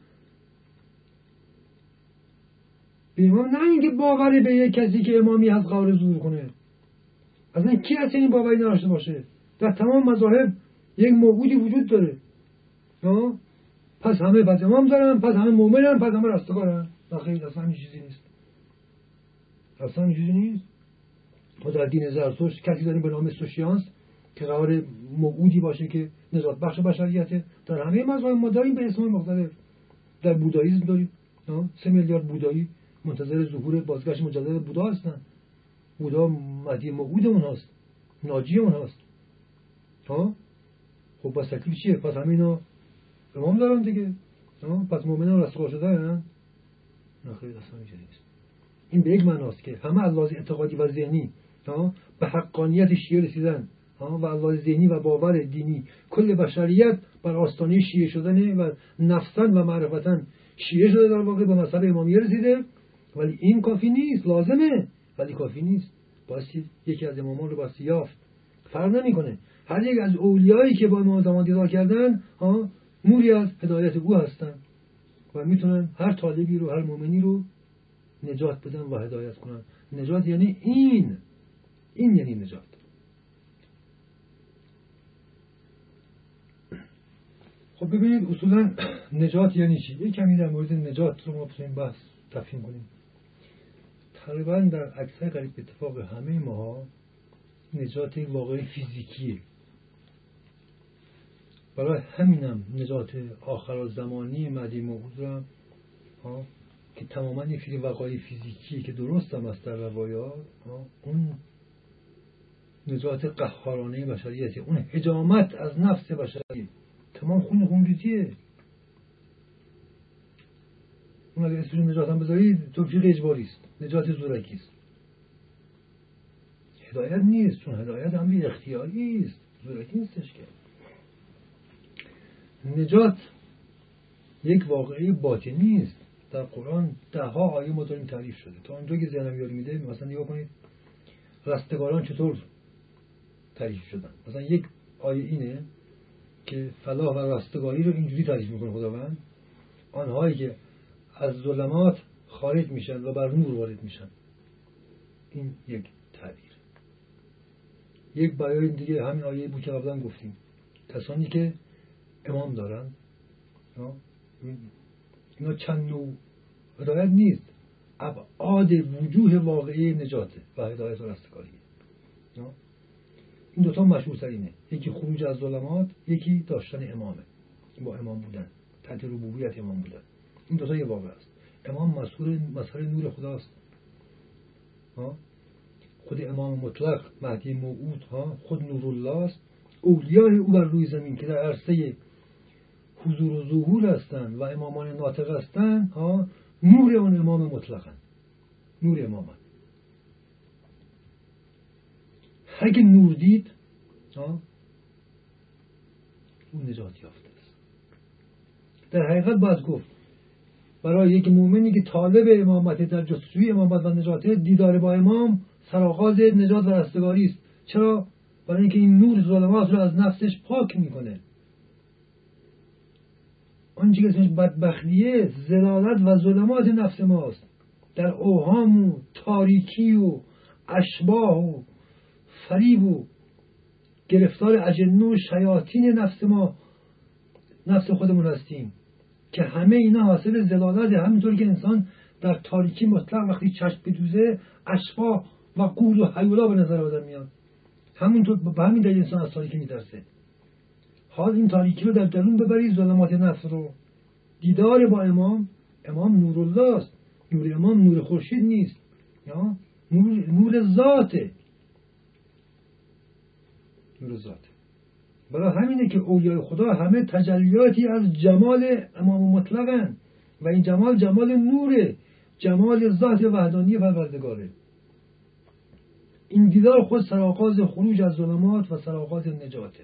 به امام نه اینکه باوری به یک کسی که امامی از قرار زور کنه. اصلا کی از این باوری نداشته باشه؟ در تمام مذاهب یک موجودی وجود داره. پس همه پس امام دارن پس همه مؤمنن پس همه رستگارن. خیلی اصلا چیزی نیست. اصلا چیزی نیست. ما در دین زرتشت کسی داریم به نام سوشیانس که قرار موجودی باشه که نجات بخش بشریته در همه مذاهب ما داریم به اسم مختلف. در بوداییسم داریم. سه میلیارد بودایی منتظر ظهور بازگشت مجدد بودا هستن. بودا مدی موعود هست ناجی اون هست ها؟ خب بس تکلیف چیه؟ پس همینا امام دارن دیگه. پس مؤمنان رستگار شده نه خیلی اصلا نیست. این به یک معناست که همه از اعتقادی و ذهنی به حقانیت شیعه رسیدن. و از ذهنی و باور دینی. کل بشریت بر آستانه شیعه شدن و نفسن و معرفتن شیعه شده در واقع به مذهب امامیه رسیده. ولی این کافی نیست لازمه. ولی کافی نیست. باستی یکی از امامان رو باستی یافت. فرق نمی‌کنه. هر یک از اولیایی که با امام زمان دیدار کردن ها موری از هدایت او هستن. و می‌تونن هر طالبی رو هر مؤمنی رو نجات بدن و هدایت کنن. نجات یعنی این. این یعنی نجات. خب ببینید اصولا نجات یعنی چی؟ یک کمی در مورد نجات رو ما بتونیم بحث تفهیم کنیم. تقریبا در اکثر قریب اتفاق همه ماها نجات واقعی فیزیکیه. برای همینم نجات آخر زمانی مدی موعود که تماما یک سری وقایع فیزیکی که درست هم است در روایات اون نجات قهارانه بشریته اون هجامت از نفس بشری. تمام خون خونریزیه. اون اگر اسمش نجات هم بذارید توفیق اجباری است. نجات زورکی است. هدایت نیست. چون هدایت هم اختیاری است. زورکی نیستش که. نجات یک واقعی باطنی است. در قرآن ده ها آیه ما تعریف شده. تا اونجا که ذهنم یاد میده مثلا نگاه کنید. رستگاران چطور تعریف شدن. مثلا یک آیه اینه که فلاح و رستگاری رو اینجوری تعریف می‌کنه خداوند. آنهایی که از ظلمات خارج میشن و بر نور وارد میشن. این یک تعبیر. یک بیان دیگه همین آیه بود که قبلا گفتیم. کسانی که امام دارن اینا چند نوع هدایت نیست. ابعاد وجوه واقعی نجاته و هدایت و رستگاریه. این دوتا مشهور ترینه. یکی خروج از ظلمات یکی داشتن امامه. با امام بودن. تحت ربوبیت امام بودن. این دوتا یه واقع است. امام مسئول مظهر نور خداست. خود امام مطلق مهدی موعود ها؟ خود نور الله است. اولیای او بر روی زمین که در عرصه حضور و ظهور هستند و امامان ناطق هستند ها؟ نور اون امام مطلقا نور امام اگه نور دید اون نجات یافته است. در حقیقت باید گفت برای یک مؤمنی که طالب امامت در جستجوی امامت و نجات دیدار با امام سرآغاز نجات و رستگاری است. چرا؟ برای اینکه این نور ظلمات رو از نفسش پاک می‌کنه. آنچه که اسمش بدبختیه زلالت و ظلمات نفس ماست. در اوهام و تاریکی و اشباه و فریب و گرفتار اجنو و شیاطین نفس ما نفس خودمون هستیم. که همه اینا حاصل زلالت همینطور که انسان در تاریکی مطلق وقتی چشم بدوزه اشفا و قول و حیولا به نظر آدم میاد. همونطور به همین دلیل انسان از تاریکی میترسه. حال این تاریکی رو در درون ببرید ظلمات نفس رو. دیدار با امام امام نورالله است. نور امام نور خورشید نیست. یا؟ نور, نور ذاته. نور ذاته برای همینه که اولیای خدا همه تجلیاتی از جمال امام مطلقن و این جمال جمال نوره جمال ذات وحدانی پروردگاره. این دیدار خود سرآغاز خروج از ظلمات و سرآغاز نجاته.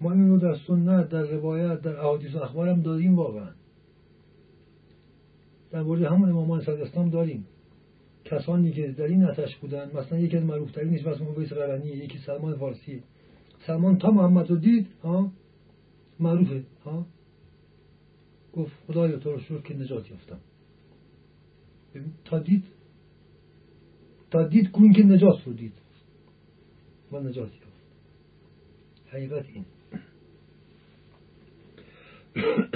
ما این رو در سنت در روایت در احادیث و اخبار هم داریم واقعا. در مورد همون امامان صدر اسلام داریم. کسانی که در این نتش بودن مثلا یکی از معروفترینش مثلا مویس قرنی یکی سلمان فارسی. سلمان تا محمد رو دید ها معروفه ها. گفت خدایا تو رو شکر که نجات یافتم. تا دید تا دید گوین که نجات رو دید. و نجات یافت. حقیقت این. *coughs*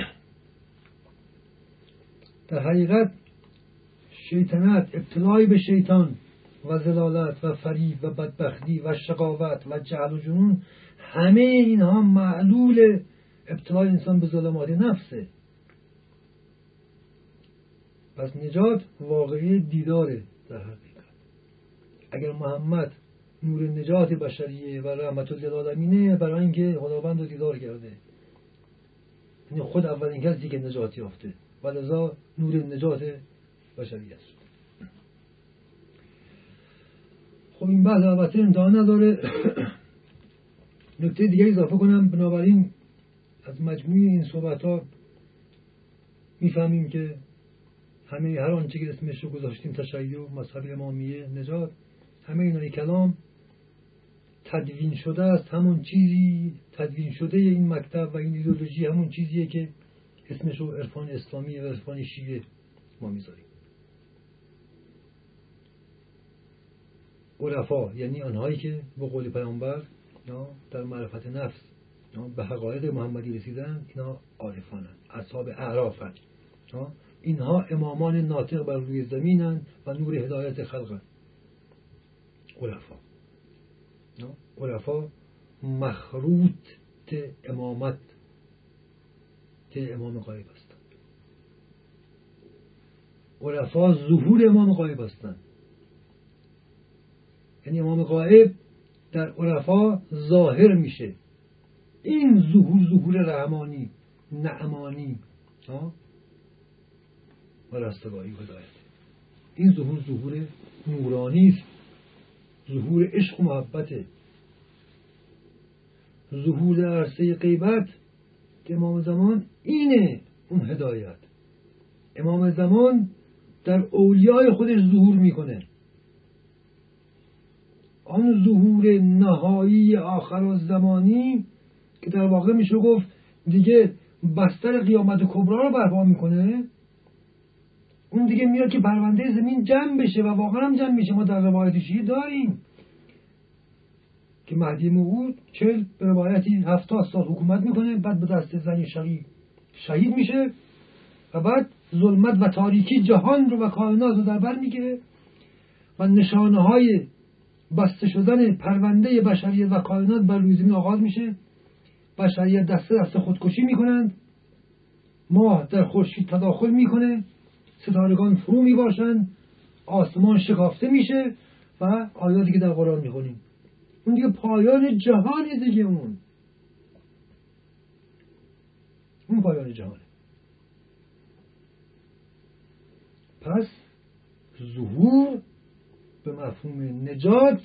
در حقیقت شیطنت ابتلای به شیطان و زلالت و فریب و بدبختی و شقاوت و جهل و جنون همه اینها معلول ابتلای انسان به ظلمات نفسه. پس نجات واقعی دیداره در حقیقت. اگر محمد نور نجات بشریه و رحمت للعالمینه برای اینکه خداوند رو دیدار کرده یعنی خود اولین کسی که نجات یافته و لذا نور نجات بشری است خب این بحث البته انتها نداره. نکته دیگه اضافه کنم. بنابراین از مجموعی این صحبت ها می‌فهمیم که همه هر آنچه که اسمش رو گذاشتیم تشیع مذهب امامیه نجات همه اینای کلام تدوین شده است. همون چیزی تدوین شده این مکتب و این ایدولوژی همون چیزیه که اسمش رو عرفان اسلامی و عرفان شیعه ما می‌ذاریم. عرفا یعنی آنهایی که به قول پیامبر در معرفت نفس به حقایق محمدی رسیدن اینا عارفانن اصحاب اعرافن. اینها امامان ناطق بر روی زمینن و نور هدایت خلقن. عرفا. عرفا مخروط امامت امام قایب هستند عرفا ظهور امام قایب هستند یعنی امام قائب در عرفا ظاهر میشه. این ظهور ظهور رحمانی نعمانی و رستگاری هدایت. این ظهور ظهور نورانی است. ظهور عشق و محبته ظهور عرصه غیبت که امام زمان اینه اون هدایت. امام زمان در اولیای خودش ظهور می‌کنه. آن ظهور نهایی آخر زمانی که در واقع میشه گفت دیگه بستر قیامت کبرا رو برپا می‌کنه اون دیگه میاد که پرونده زمین جمع بشه و واقعا هم جمع میشه. ما در روایت داریم که مهدی موعود چل به روایتی هفتاد سال حکومت می‌کنه بعد به دست زنی شقی شهید میشه و بعد ظلمت و تاریکی جهان رو و کائنات رو در بر می‌گیره و نشانه های بسته شدن پرونده بشریت و کائنات بر روی زمین آغاز میشه. بشریت دسته دست خودکشی می‌کنند ماه در خورشید تداخل می‌کنه. ستارگان فرو می‌باشند آسمان شکافته میشه و آیاتی که در قرآن می‌خونیم. اون دیگه پایان جهانی دیگه اون. اون پایان جهانه. پس ظهور به مفهوم نجات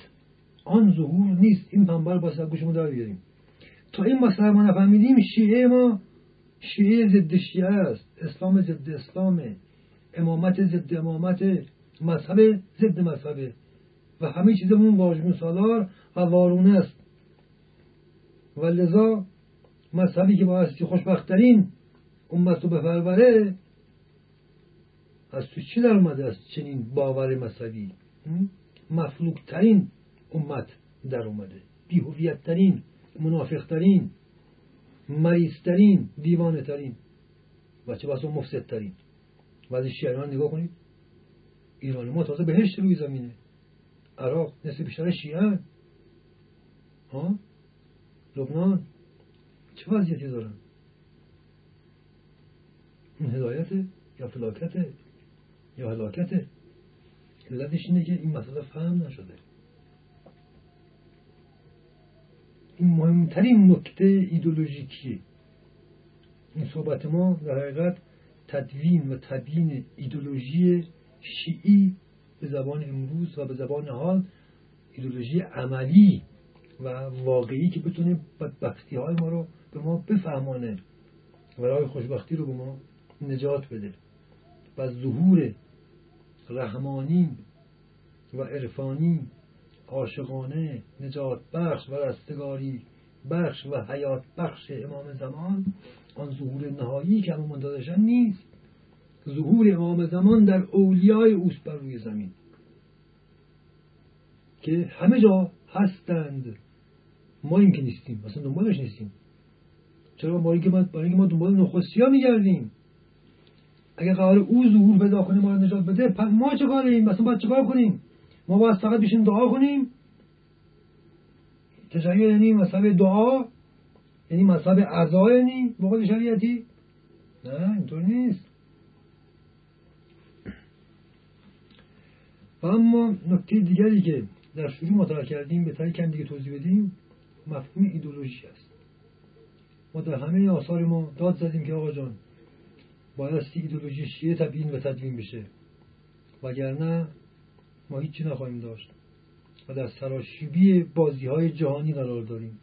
آن ظهور نیست. این پنبر با سر گوشمون در بیاریم. تا این مسئله ما نفهمیدیم شیعه ما شیعه ضد شیعه است. اسلام ضد اسلامه امامت ضد امامت مذهب ضد مذهبه و همه چیزمون واجبون سالار و وارونه است. و لذا مذهبی که بایستی خوشبختترین امت رو بپروره از تو چی در اومده است چنین باور مذهبی؟ مفلوکترین امت در اومده. بیهویتترین منافقترین مریضترین دیوانه ترین و چه بسا مفسدترین. و از شیعیان نگاه کنید. ایران ما تازه بهشت روی زمینه. عراق نصف بیشتر شیعه. ها؟ لبنان. چه وضعیتی دارن؟ این هدایته یا فلاکته یا هلاکته علتش اینه که این مسئله فهم نشده. این مهمترین نکته ایدولوژیکیه. این صحبت ما در حقیقت تدوین و تبیین ایدولوژی شیعی به زبان امروز و به زبان حال ایدولوژی عملی و واقعی که بتونه بدبختی های ما رو به ما بفهمانه و راه خوشبختی رو به ما نجات بده و ظهور رحمانی و عرفانی عاشقانه نجات بخش و رستگاری بخش و حیات بخش امام زمان آن ظهور نهایی که همون منتظرشن نیست ظهور امام زمان در اولیای اوست بر روی زمین. که همه جا هستند. ما این که نیستیم اصلا دنبالش نیستیم. چرا؟ ما که برای ما دنبال نخستی ها میگردیم. اگر قرار او ظهور پیدا کنه ما رو نجات بده ما چه کاریم مثلا باید چه کار کنیم؟ ما باید فقط بشیم دعا کنیم؟ تشیع یعنی مذهب دعا؟ یعنی مذهب عزا یعنی بقول شریعتی؟ نه اینطور نیست. و اما نکته دیگری که در شروع مطرح کردیم به طریق کم دیگه توضیح بدیم مفهوم ایدولوژی است. ما در همه آثار ما داد زدیم که آقا جان بایستی ایدولوژی شیعه تبیین و تدوین بشه. وگرنه ما هیچی نخواهیم داشت و در سراشیبی بازی های جهانی قرار داریم.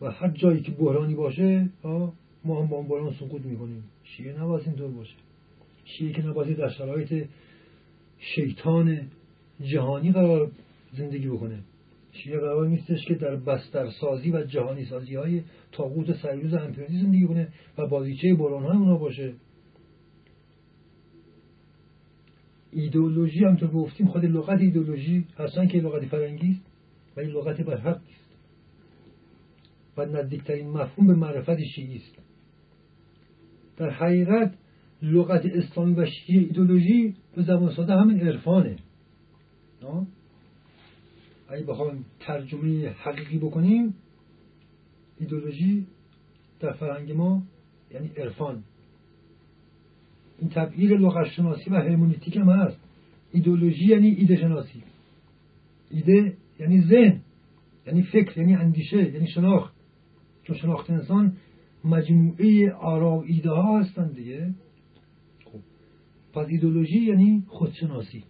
و هر جایی که بحرانی باشه ما هم با اون بحران سقوط می‌کنیم. شیعه نباید اینطور باشه. شیعه که نباید در شرایط شیطان جهانی قرار زندگی بکنه. شیعه قرار نیستش که در بسترسازی و جهانی سازی های تاقوت سریوز زندگی کنه و بازیچه بران های اونا باشه. ایدئولوژی همطور گفتیم خود لغت ایدئولوژی هستن که لغت فرنگی است و این لغت برحق است و نزدیکترین مفهوم به معرفت شیعی است. در حقیقت لغت اسلامی و شیعه ایدئولوژی به زبان ساده همین عرفانه. اگه بخوایم ترجمه حقیقی بکنیم ایدولوژی در فرهنگ ما یعنی عرفان. این تبعیر لغت شناسی و هرمونیتیک هم هست. ایدولوژی یعنی ایده شناسی. ایده یعنی ذهن یعنی فکر یعنی اندیشه یعنی شناخت. چون شناخت انسان مجموعه آرا و ایده ها هستند دیگه. خب. پس ایدولوژی یعنی خودشناسی.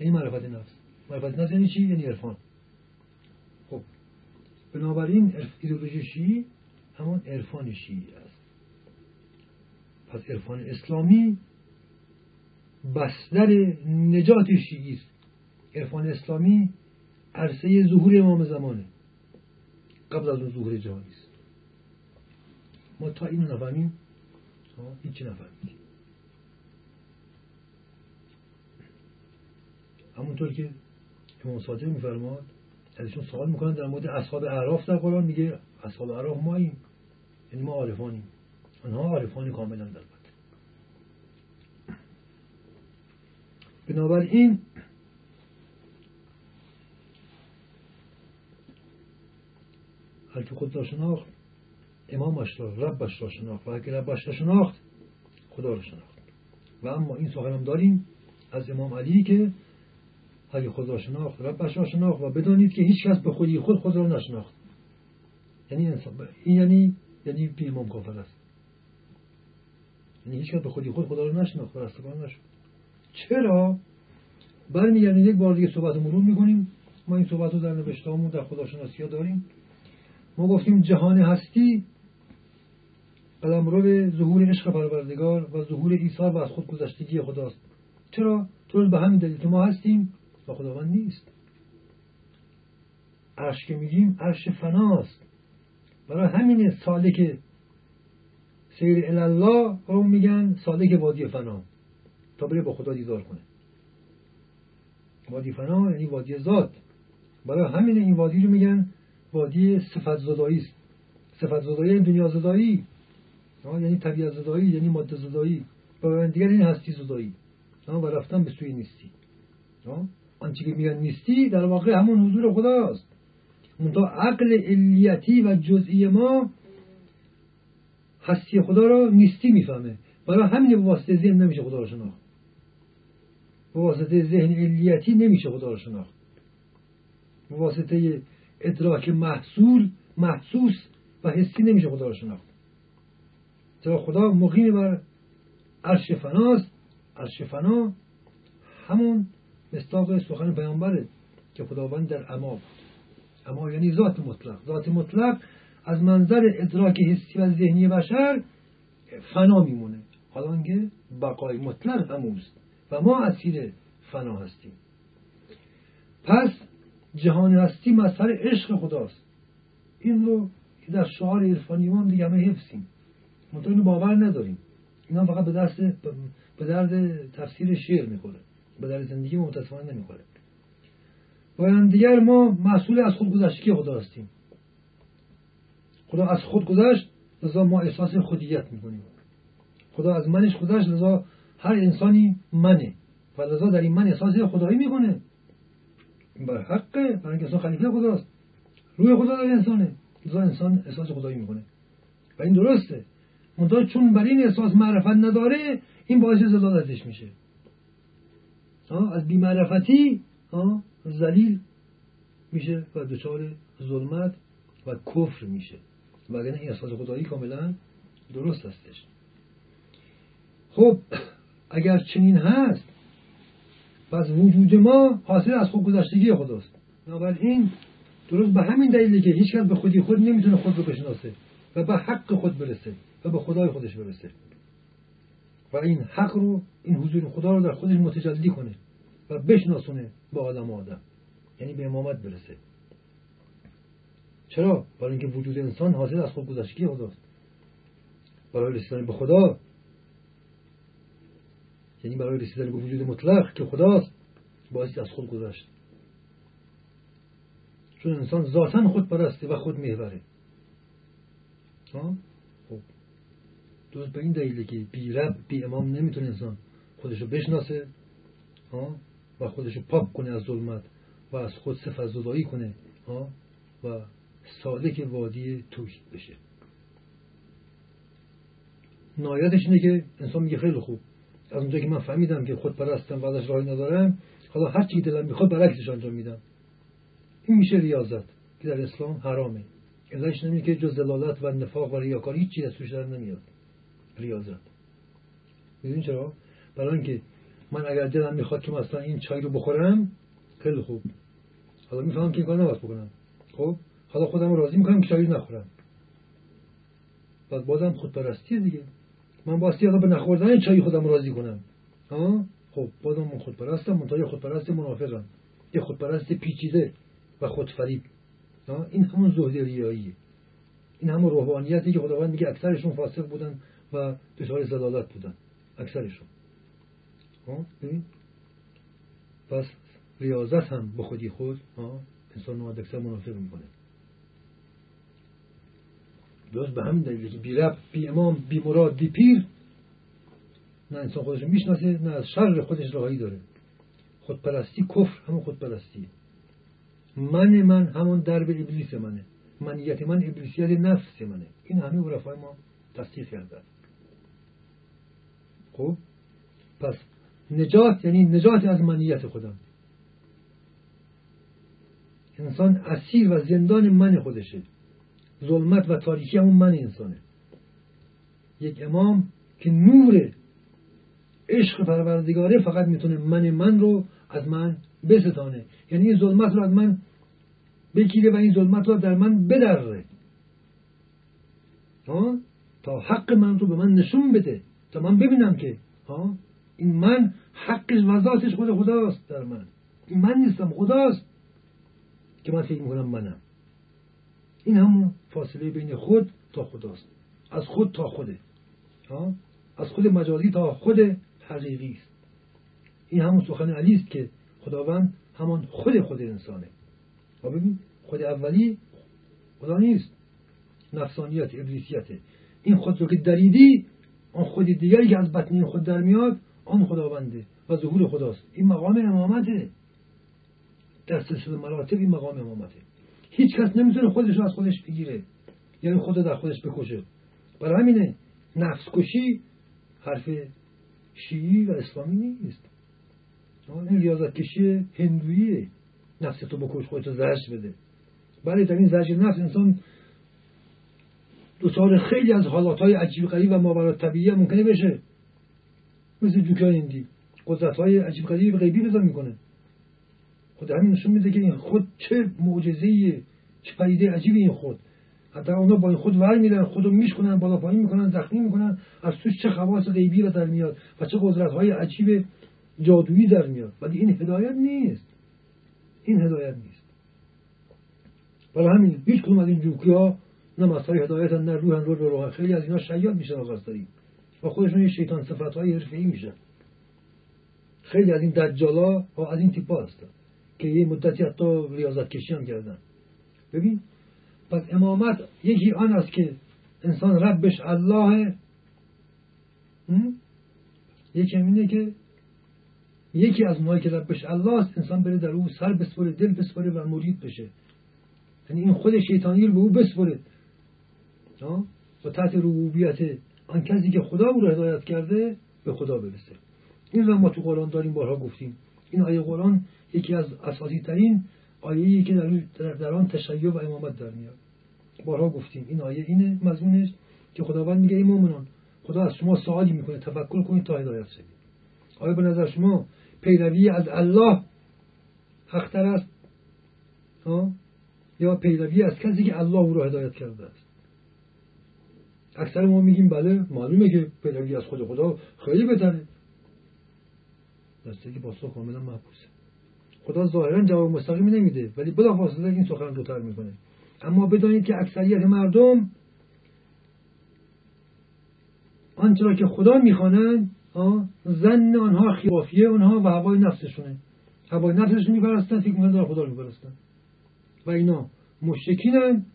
یعنی معرفت نفس. نفس یعنی چی یعنی عرفان خب بنابراین ایدولوژی شیعی همون عرفان شیعی است. پس عرفان اسلامی بستر نجات شیعی است. عرفان اسلامی عرصه ظهور امام زمانه. قبل از اون ظهور جهانی است. ما تا اینو نفهمیم هیچی نفهمیم همونطور که امام صادق میفرماد ازشون سوال می‌کنن در مورد اصحاب اعراف در قرآن. میگه اصحاب اعراف ماییم یعنی ما عارفانیم. آنها عارفان کاملا در بنابراین هر که خود را شناخت امامش را ربش را شناخت. و هر که ربش را شناخت خدا را شناخت. و اما این سخن هم داریم از امام علی که هر خود را شناخت ربش را شناخت و بدانید که هیچ کس به خودی خود خود را نشناخت. یعنی انسان این یعنی یعنی امام کافر است. یعنی هیچ کس به خودی خود خدا را نشناخت رستگار نشد. چرا؟ برمیگردیم یک بار دیگه صحبت مرور می‌کنیم. ما این صحبت رو در نوشتهامون در خداشناسی ها داریم. ما گفتیم جهان هستی قلمرو ظهور عشق پروردگار و ظهور عیسی و از خود گذشتگی خداست. چرا؟ طور به همین دلیل ما هستیم و خداوند نیست. عرش که میگیم عرش فناست. برای همین سالک سیر الله رو میگن سالک وادی فنا. تا بره با خدا دیدار کنه. وادی فنا یعنی وادی ذات. برای همین این وادی رو میگن وادی صفت زدایی است. صفت زدایی یعنی دنیا زدایی. یعنی طبیعت زدایی یعنی ماده زدایی. و دیگر این هستی زدایی. و رفتن به سوی نیستی. آنچه که میگن نیستی در واقع همون حضور خداست. منتها عقل علیتی و جزئی ما هستی خدا را نیستی می‌فهمه. برای همین به واسطه ذهن نمیشه خدا را شناخت. به واسطه ذهن علیتی نمیشه خدا را شناخت. به واسطه ادراک محصول محسوس و حسی نمیشه خدا را شناخت. چرا خدا مقیم بر عرش فناست. عرش فنا همون مستاق سخن پیامبره که خداوند در اما بود. اما یعنی ذات مطلق. ذات مطلق از منظر ادراک حسی و ذهنی بشر فنا میمونه. حالا که بقای مطلق هموست و ما اسیر فنا هستیم. پس جهان هستی مظهر عشق خداست. این رو در شعار عرفانی ما دیگه همه حفظیم. منطقه باور نداریم. اینا فقط به دست به درد تفسیر شعر می‌خوره. به درد زندگی متاسفانه نمی‌خوره. و دیگر ما مسئول از خود گذشتگی خدا هستیم. خدا از خود گذشت لذا ما احساس خودیت می‌کنیم. خدا از منش گذشت لذا هر انسانی منه و لذا در این من احساس خدایی می‌کنه. بر حقه برای اینکه انسان خلیفه خداست. روی خدا در انسانه لذا انسان احساس خدایی می‌کنه. و این درسته. منتها چون بر این احساس معرفت نداره این باعث زلالتش میشه. از بیمعرفتی زلیل میشه و دچار ظلمت و کفر میشه. وگرنه این احساس خدایی کاملا درست هستش. خب اگر چنین هست پس وجود ما حاصل از خود گذشتگی خداست. بنابراین درست به همین دلیلی که هیچ به خودی خود نمی‌تونه خود رو بشناسه و به حق خود برسه و به خدای خودش برسه. و این حق رو این حضور خدا رو در خودش متجلی کنه. و بشناسونه به آدم آدم. یعنی به امامت برسه. چرا؟ برای اینکه وجود انسان حاصل از خود گذشتگی خداست. برای رسیدن به خدا. یعنی برای رسیدن به وجود مطلق که خداست باعث از خود گذشت. چون انسان ذاتا خود پرسته و خود محوره. خب. درست به این دلیله که بی رب بی امام نمی‌تونه انسان خودشو بشناسه. و خودشو پاک کنه از ظلمت و از خود صفت زدایی کنه و سالک وادی توحید بشه. نهایتش اینه که انسان میگه خیلی خوب. از اونجا که من فهمیدم که خود پرستم و ازش راهی ندارم حالا هر چی دلم می‌خواد برعکسش انجام میدم. این میشه ریاضت که در اسلام حرامه. علتش نمیده که جز دلالت و نفاق و ریاکاری هیچ از توش در نمیاد. ریاضت. می‌دونی چرا؟ برای اینکه من اگر دلم می‌خواد که مثلا این چای رو بخورم خیلی خوب. حالا می‌فهمم که این کار نباید بکنم. خب حالا خودم رو راضی می‌کنم که چای نخورم. بعد بازم خودپرستی دیگه. من باستی حالا به نخوردن چای خودم راضی کنم. ها؟ خب بازم من خودپرستم منتها خودپرست منافقم. یه خودپرست پیچیده و خودفریب. این همون زهد ریاییه این همون روحانیتی که خداوند میگه اکثرشون فاسق بودن و دچار زلالت بودن. اکثرشون. پس ریاضت هم به خودی خود انسان رو اکثر منافق می‌کنه. درست به همین دلیل که بی رب بی امام بی مراد بی پیر نه انسان خودش می‌شناسه نه از شر خودش راهی داره. خودپرستی کفر همون خودپرستی. من من همون درب ابلیس منه. منیت من ابلیسیت نفس منه. این همه عرفای ما تصدیق کردن. خب؟ پس نجات یعنی نجات از منیت خودم. انسان اسیر و زندان من خودشه. ظلمت و تاریکی همون من انسانه. یک امام که نور عشق پروردگاره فقط می‌تونه من من رو از من بستانه. یعنی این ظلمت رو از من بگیره و این ظلمت رو در من بدره. تا حق من رو به من نشون بده. تا من ببینم که این من حقش و ذاتش خود خداست در من. این من نیستم خداست. که من فکر می‌کنم منم. این همون فاصله بین خود تا خداست. از خود تا خوده. از خود مجازی تا خود حقیقی است. این همون سخن علی است که خداوند همان خود خود انسانه. ببین؟ خود اولی خدا نیست. نفسانیت ابلیسیته این خود رو که دریدی آن خود دیگری که از بطنی خود در میاد آن خداونده و ظهور خداست. این مقام امامته در سلسله مراتب این مقام امامته. هیچ کس نمی‌تونه خودش رو از خودش بگیره. یعنی خود در خودش بکشه. برای همینه نفس کشی حرف شیعی و اسلامی نیست. این ریاضت کشی هندویه. نفس تو بکش خودتو زرش بده. بله در این زرش نفس انسان دوچار خیلی از حالات های عجیب غریب و ماورا طبیعی ممکنه بشه. مثل جوکای هندی. قدرت های عجیب غریب غیبی بزن می‌کنه. خود همین نشون میده که این خود چه معجزه چه پدیده عجیبی این خود. حتی اونا با این خود ور میرن خودو میشکنن بالا پایین می‌کنن زخمی می‌کنن از توش چه خواص غیبی در میاد و چه قدرت های عجیب جادویی در میاد. ولی این هدایت نیست. این هدایت نیست. برای همین هیچ کدوم از این جوکی ها نه مسای هدایت نه روح رو روح خیلی از اینا شیاد میشن آغاز داریم و خودشون یه شیطان صفت های حرفه میشن خیلی از این دجالا ها از این تیپا هستن که یه مدتی حتی ریاضت کشی هم کردن. ببین پس امامت یکی آن است که انسان ربش الله. یکی اینه که یکی از اونهایی که ربش الله است انسان بره در او سر بسپره دل بسپره و مرید بشه. یعنی این خود شیطانی رو به او بسپره. و تحت ربوبیت آن کسی که خدا او رو هدایت کرده به خدا برسه. این رو ما تو قرآن داریم بارها گفتیم. این آیه قرآن یکی از اساسی ترین آیه که در, در آن تشیع و امامت در میاد. بارها گفتیم. این آیه اینه مضمونش که خداوند میگه ای مؤمنان خدا از شما سوالی می‌کنه تفکر کنید تا هدایت شوید. آیا به نظر شما پیروی از الله حقتر است؟ یا پیروی از کسی که الله او را هدایت کرده است؟ اکثر ما میگیم بله معلومه که پیروی از خود خدا خیلی بهتره. دسته که پاسخ کاملا محبوسه خدا ظاهرا جواب مستقیمی نمیده ولی بلافاصله این سخن دوتر می‌کنه. اما بدانید که اکثریت مردم آنچه که خدا می‌خوانند زن آنها خیافیه آنها و هوای نفسشونه. هوای نفسشون میپرستن فکر می‌کنن خدا رو میپرستن و اینا مشکینن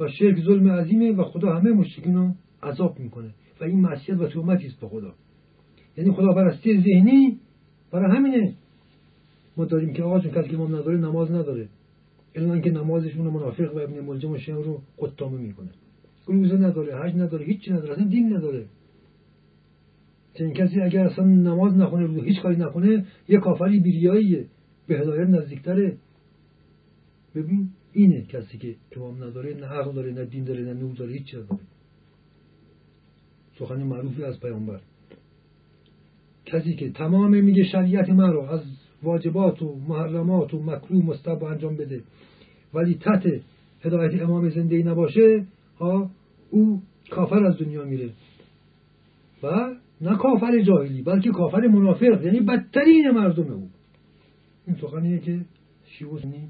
و شرک ظلم عظیمه و خدا همه مشکین رو عذاب می‌کنه. و این معصیت و تهمتی است به خدا. یعنی خدا پرستی ذهنی برای همینه. ما داریم که آقا کسی که امام نداره نماز نداره. الا اینکه نمازشون منافق و ابن ملجم و شیعه رو قطامه می‌کنه. روزه نداره حج نداره هیچی نداره اصلا دین نداره. چنین کسی اگر اصلا نماز نخونه رو هیچ کاری نکنه یه کافری بیریاییه. به هدایت نزدیکتره. ببین اینه کسی که امام نداره نه عقل داره نه دین داره نه نور داره هیچ نداره. سخن معروفی از پیامبر. کسی که تمام میگه شریعت من رو از واجبات و محرمات و مکروه مستب انجام بده ولی تحت هدایت امام زنده نباشه ها او کافر از دنیا میره. و نه کافر جاهلی بلکه کافر منافق یعنی بدترین مردم او. این سخنیه که شیوزنی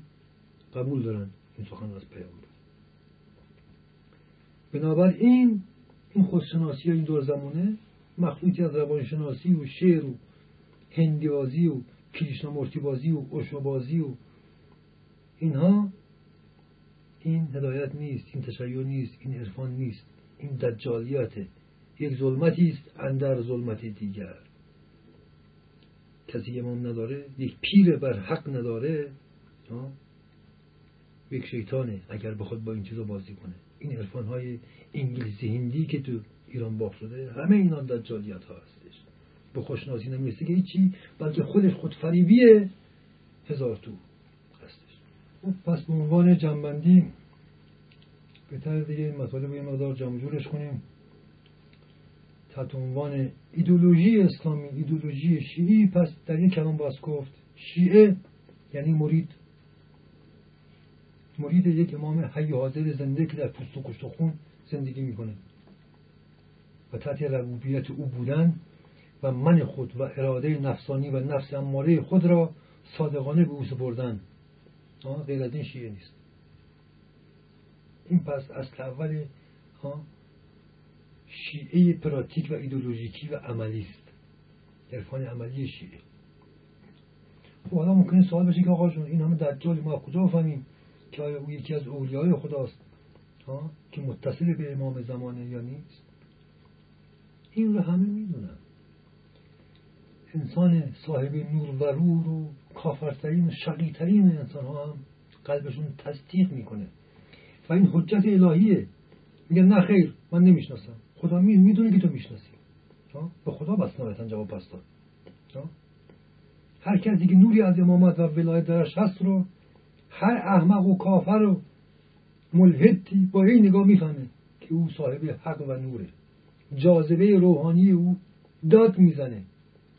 قبول دارن این سخن از پیامبر. بنابراین این خودشناسی این دور زمانه مخلوطی از روانشناسی و شعر و هندیازی و کلیشنامورتی بازی و اوشو بازی و اینها این هدایت نیست این تشیع نیست این عرفان نیست این دجالیته یک ظلمتی است اندر ظلمتی دیگر. کسی امام نداره یک پیر بر حق نداره یک شیطانه اگر بخواد با این چیزا بازی کنه. این عرفان های انگلیسی هندی که تو ایران باخت شده همه اینا دجالیت ها هستش. به خوشناسی نمی‌رسه که هیچی بلکه خودش خودفریبیه هزار تو هستش. خب، پس به عنوان جنبندی بهتر دیگه این مطالب یه مقدار جمع کنیم. تحت عنوان ایدولوژی اسلامی ایدولوژی شیعی پس در این کلام باز گفت شیعه یعنی مرید. مرید یک امام حی حاضر زنده که در پوست و کشت و خون زندگی می‌کنه. و تحت ربوبیت او بودن و من خود و اراده نفسانی و نفس اماره خود را صادقانه به او سپردن. غیر از این شیعه نیست. این پس اصل اول شیعه پراتیک و ایدولوژیکی و عملی است. عرفان عملی شیعه. خب حالا ممکنه سوال بشه که آقا این همه دجال ما کجا بفهمیم؟ که آیا او یکی از اولیای خداست؟ ها؟ که متصل به امام زمانه یا نیست؟ این رو همه می‌دونن. انسان صاحب نور و رور و کافرترین شقیترین انسان ها هم قلبشون تصدیق می‌کنه. و این حجت الهیه. میگن نه خیر من نمی‌شناسم. خدا می‌دونه که تو می‌شناسی. به خدا بس جواب پس داد هر کسی که نوری از امامت و ولایت درش هست رو هر احمق و کافر و ملحدی با این نگاه می‌فهمه که او صاحب حق و نوره. جاذبه روحانی او داد می‌زنه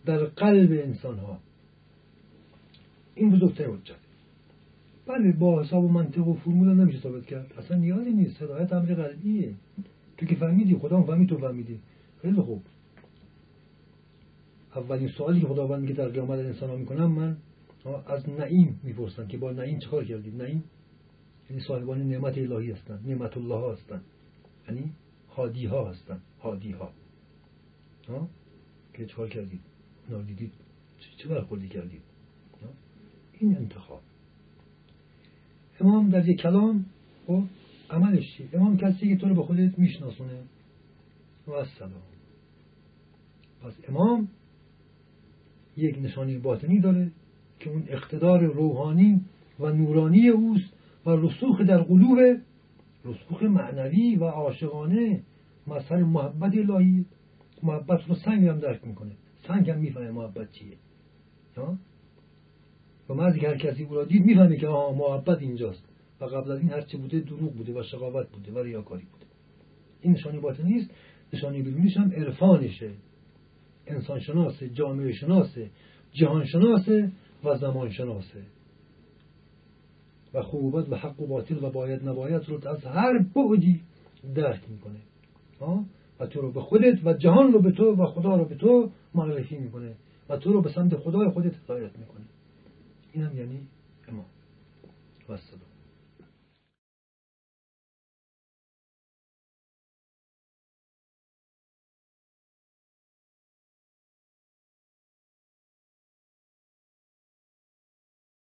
در قلب انسان ها این بزرگتر حجت. بله با حساب و منطق و فرمول نمیشه ثابت کرد. اصلا نیازی نیست. هدایت امر قلبیه. تو که فهمیدی خدا فهمید تو فهمیدی. خیلی خوب. اولین سوالی که خداوند که در قیامت انسان ها می‌کنم من از نعیم می‌پرسن که با نعیم چه کردید؟ نعیم یعنی صاحبان نعمت الهی هستند نعمت الله ها هستند یعنی هادی ها هستند هادی ها که چه کردید؟ اونا دیدید چه برخوردی کردید؟ این انتخاب. امام در یک کلام خب، عملش چی؟ امام کسی که تو رو به خودت میشناسونه. و السلام. پس امام یک نشانی باطنی داره. که اون اقتدار روحانی و نورانی اوست و رسوخ در قلوب رسوخ معنوی و عاشقانه مظهر محبت الهی. محبت رو سنگ هم درک می‌کنه. سنگ هم می‌فهمه محبت چیه. و من هر کسی او را دید می‌فهمه که آها محبت اینجاست. و قبل از این هرچی بوده دروغ بوده و شقاوت بوده و ریاکاری بوده. این نشانی باطنی است نشانی بیرونیش هم عرفانشه. انسان شناسه جامعه شناسه جهان شناسه و زمان شناسه و خوبت و حق و باطل و باید نباید رو از هر بعدی درک می‌کنه. و تو رو به خودت و جهان رو به تو و خدا رو به تو معرفی می‌کنه. و تو رو به سمت خدای خودت هدایت می‌کنه. این هم یعنی امام. و